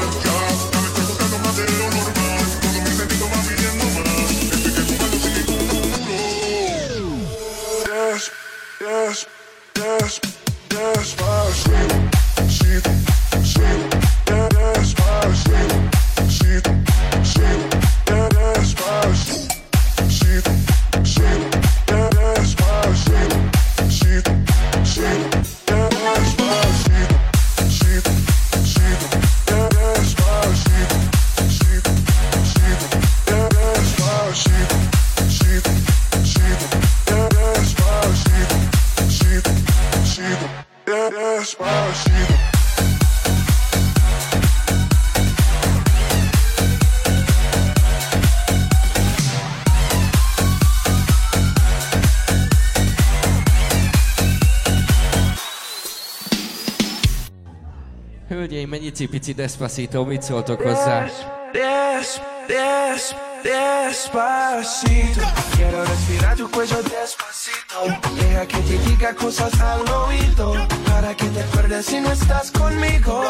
Cipici despacito, mit szóltok hozzá? Des, des, despacito. Quiero respirar tu cuello despacito. Deja que te diga cosas al oído. Para que te acuerdes si no estás conmigo.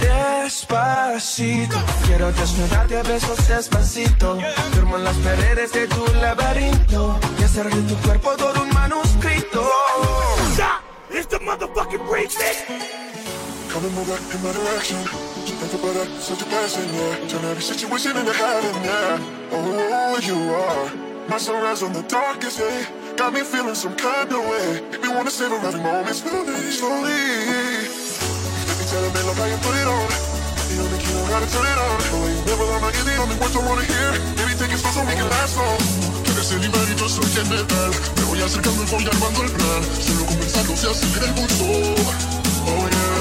Despacito. Quiero desnudarte a besos despacito. Firmo en las paredes de tu laberinto. Y hacer de tu cuerpo todo un manuscrito. It's the motherfucking remix! Come and move back in my direction. Think about that, such a blessing, yeah. Turn every situation into heaven, yeah. Oh, you are my sunrise on the darkest day. Got me feeling some kind of way. Make me wanna savor every moment slowly, slowly. Let me tell them, love how you put it on. The only key know how to turn it on. Oh, you never learn my the only words I wanna hear. Baby, take it slow so we can last long. Eres el yo soy metal. Me voy acercando y voy armando el plan. Solo comenzando se acelera el pulso. Oh yeah,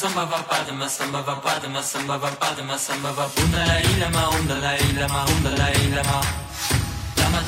samba va pas, de ma samba va pas, de ma samba va pas, de ma samba va la ilama, onda um la ilama, um la ilama Lama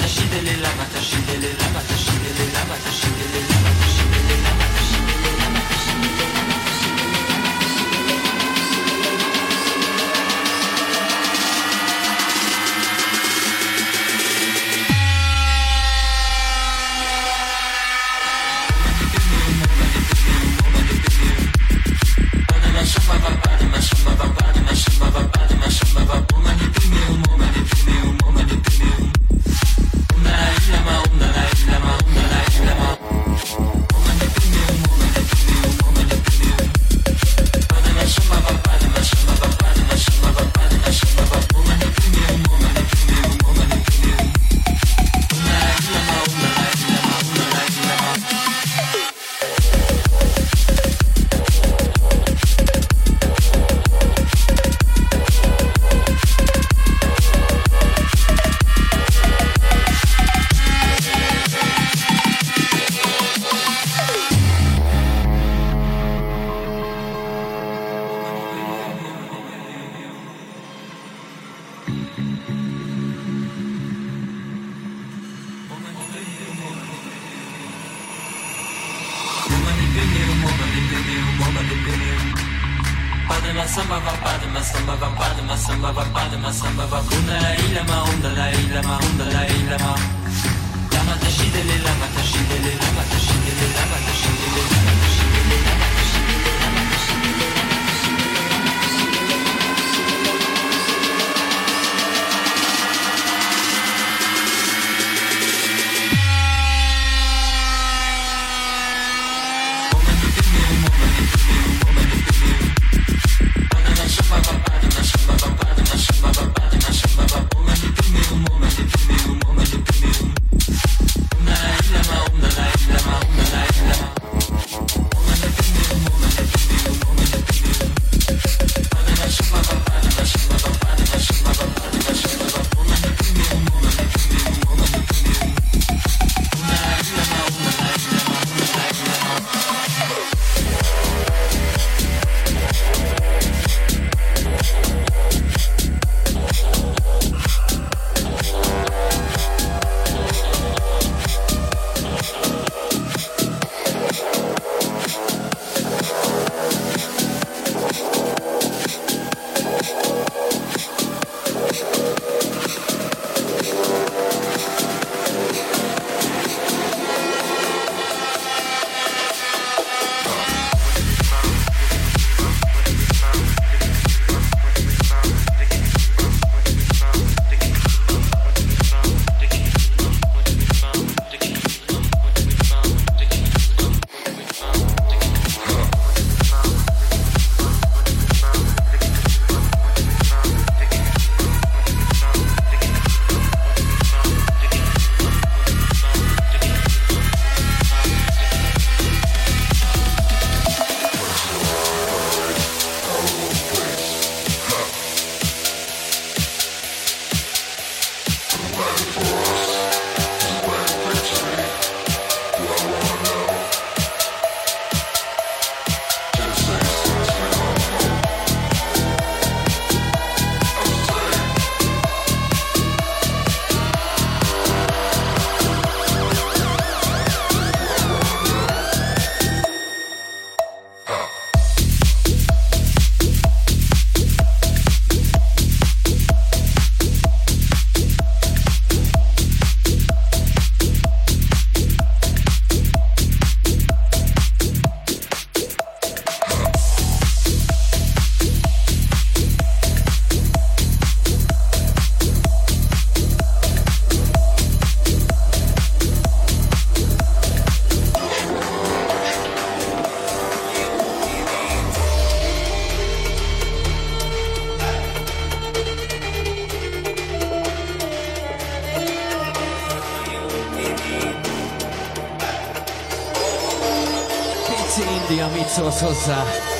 mit szólsz hozzá?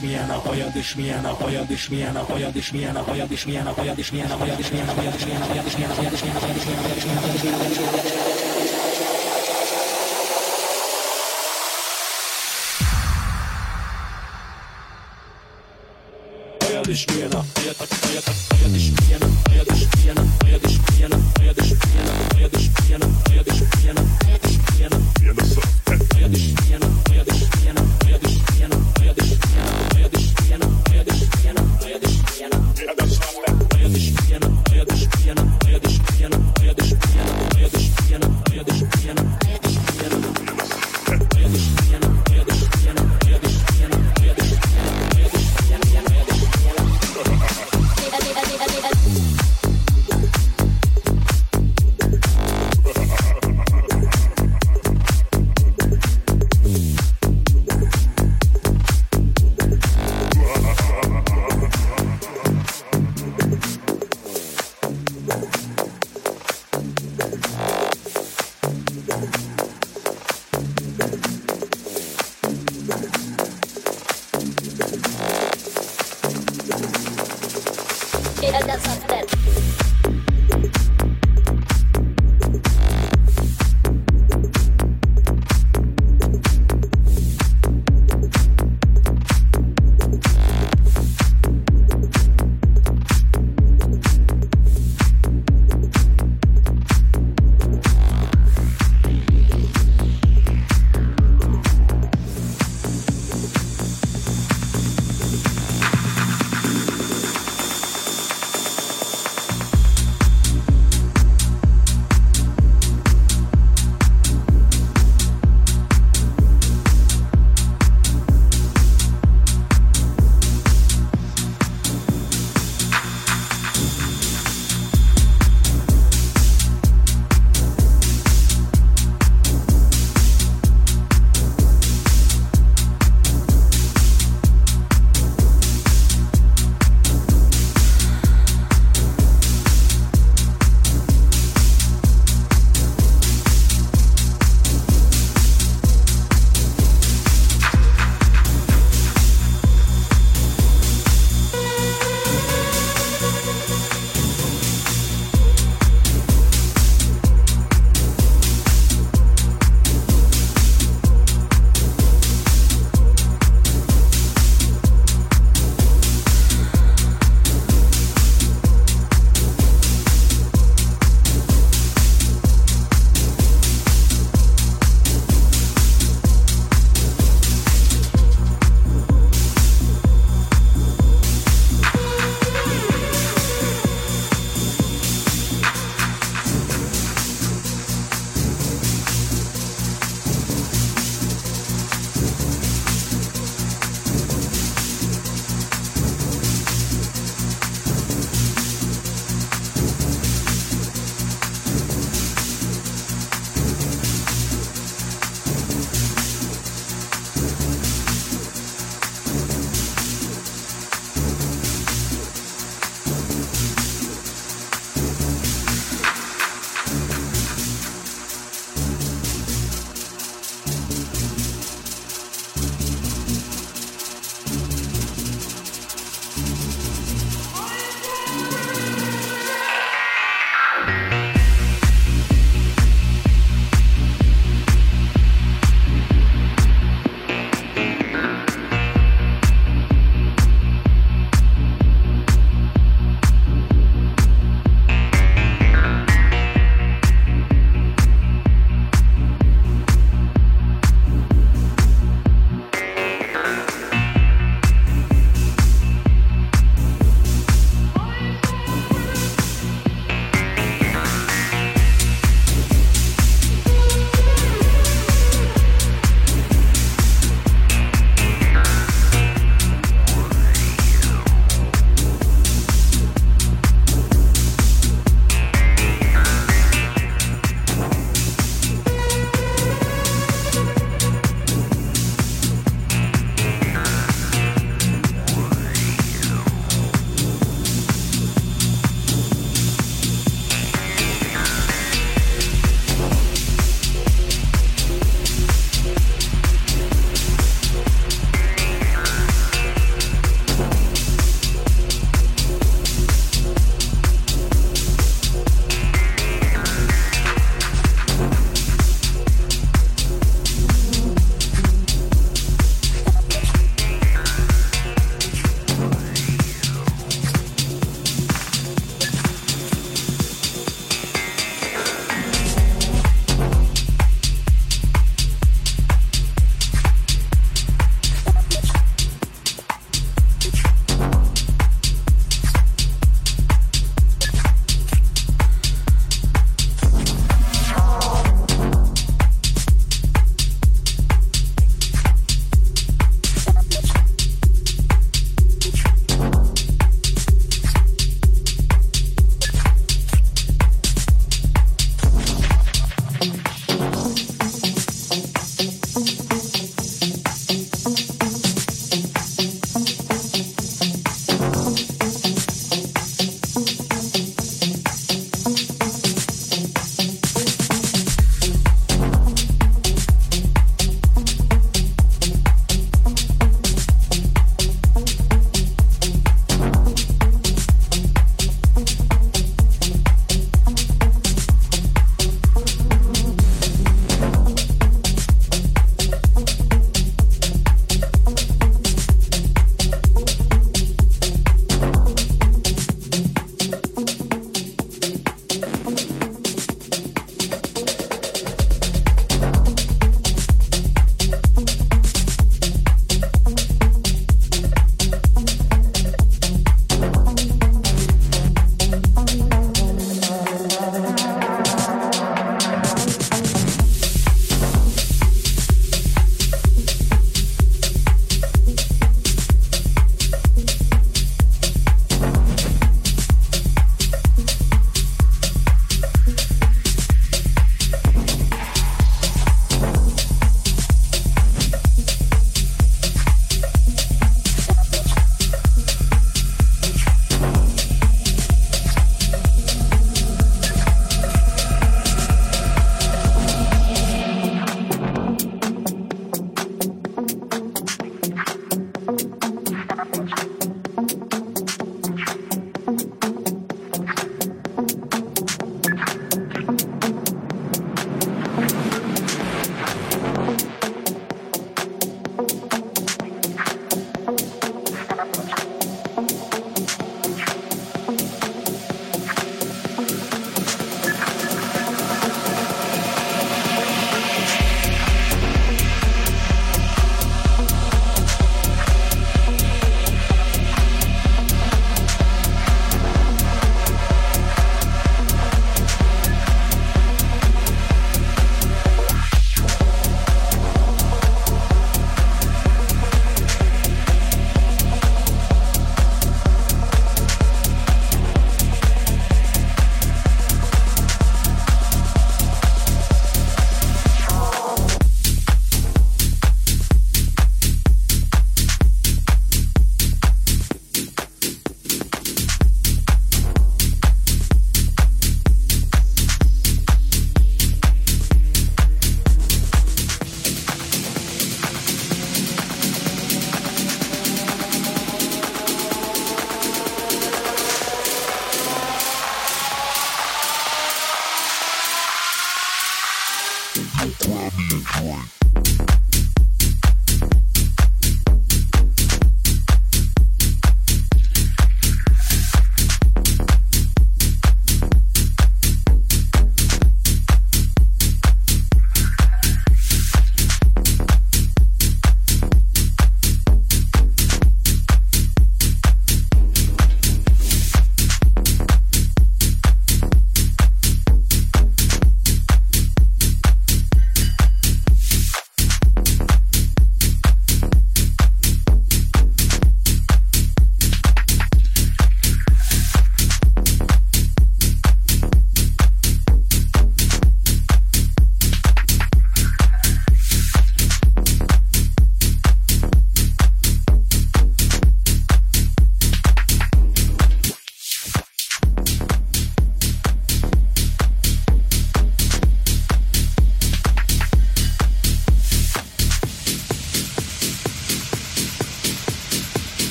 és milyen a hajad is milyen a hajad is milyen a hajad is milyen a hajad is milyen a hajad is milyen a hajad is milyen a hajad is milyen a hajad is milyen a hajad is milyen a hajad is milyen a hajad is milyen a hajad is milyen a hajad is milyen a hajad is milyen a hajad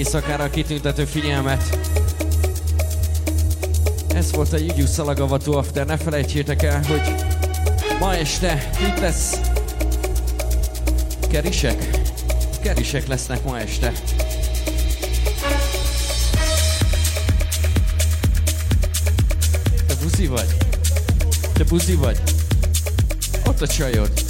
éjszakára kitüntető figyelmet. Ez volt a Jugyú Szalagavató After. Ne felejtsétek el, hogy ma este itt lesz kerisek. Kerisek lesznek ma este. Te buzi vagy? Te buzi vagy? Ott a csajod.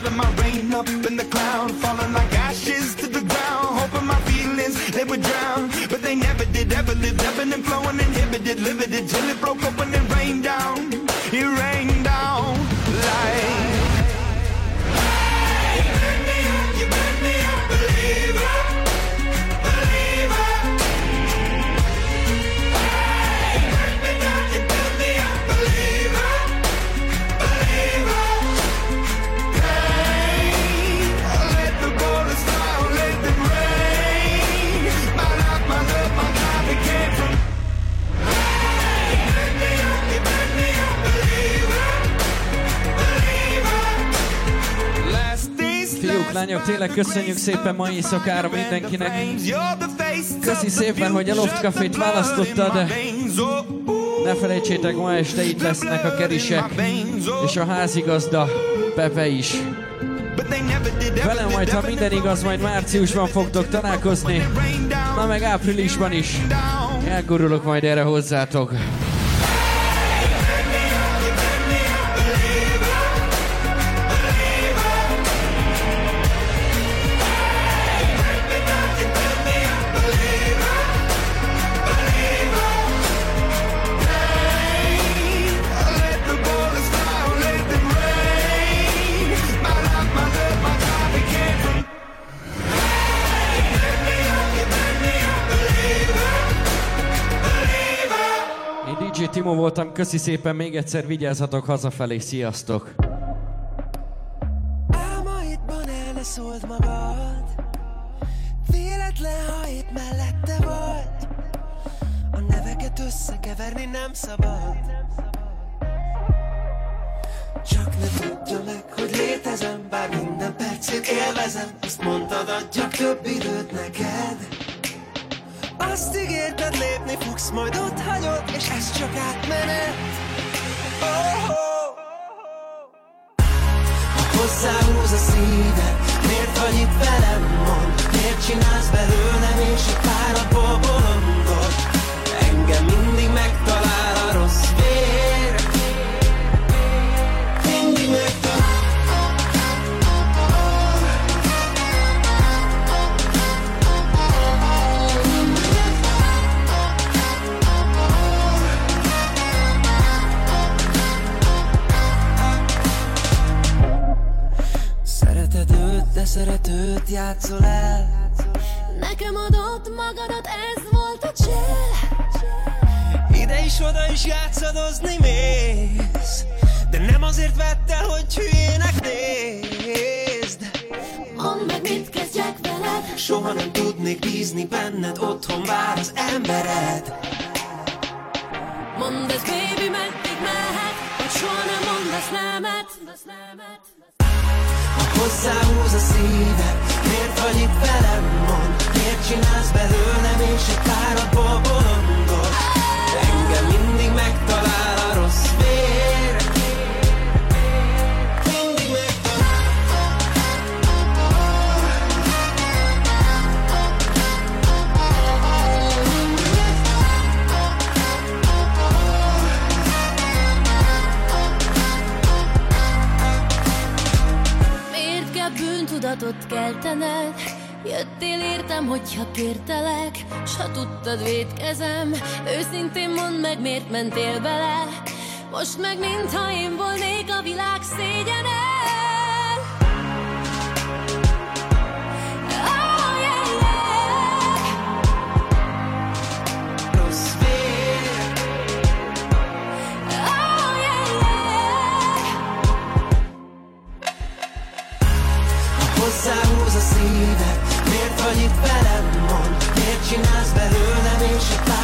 building my rain up in the cloud, falling like ashes to the ground, hoping my feelings they would drown, but they never did. Ever lived, ebbing and flowing, inhibited, limited till it broke up days, Fiúk, lányok, tényleg köszönjük szépen mai éjszakára mindenkinek. Köszi szépen, hogy a Loft Cafét választottad. Ne felejtsétek, ma este itt lesznek a kerisek és a házigazda Pepe is. Velem majd, ha minden igaz, majd márciusban fogtok találkozni, na meg áprilisban is. Elgurulok majd erre hozzátok. Voltam, köszi szépen, még egyszer vigyázzatok hazafelé, sziasztok! Álmaidban elneszólt magad. Véletlen, ha itt mellette vagy. A neveket összekeverni nem szabad. Csak ne tudja meg, hogy létezem Bár minden percét élvezem. Azt mondtad, adjak több időt neked Azt ígérted, lépni fogsz, majd ott hagyod És ez csak átmenet. Oh, oh. Hozzáhúz a szíved Miért vagy itt velem, mond? Miért csinálsz belőlem és a páradból bolondot Engem mindig megtalál szeretőt játszol el. Nekem adott magadat, ez volt a csél Ide is oda is játszadozni mész. De nem azért vett el, hogy hülyének nézd. Mondd meg, mit kezdjek veled. Soha nem tudnék bízni benned Otthon vár az embered. Mondd ez, baby, meddig mehet? Hogy soha nem mondasz nemet hozzáhúz a szíved Miért vagy itt velem, mond? Miért csinálsz belőlem és egy páradból bolondot Engem mindig megtalál rossz értened Jöttél értem, hogyha kértelek S ha tudtad védkezem. Őszintén mondd meg, miért mentél bele. Most meg mintha én volnék a világ szégyene annyit velem mond. Miért csinálsz belőlem és a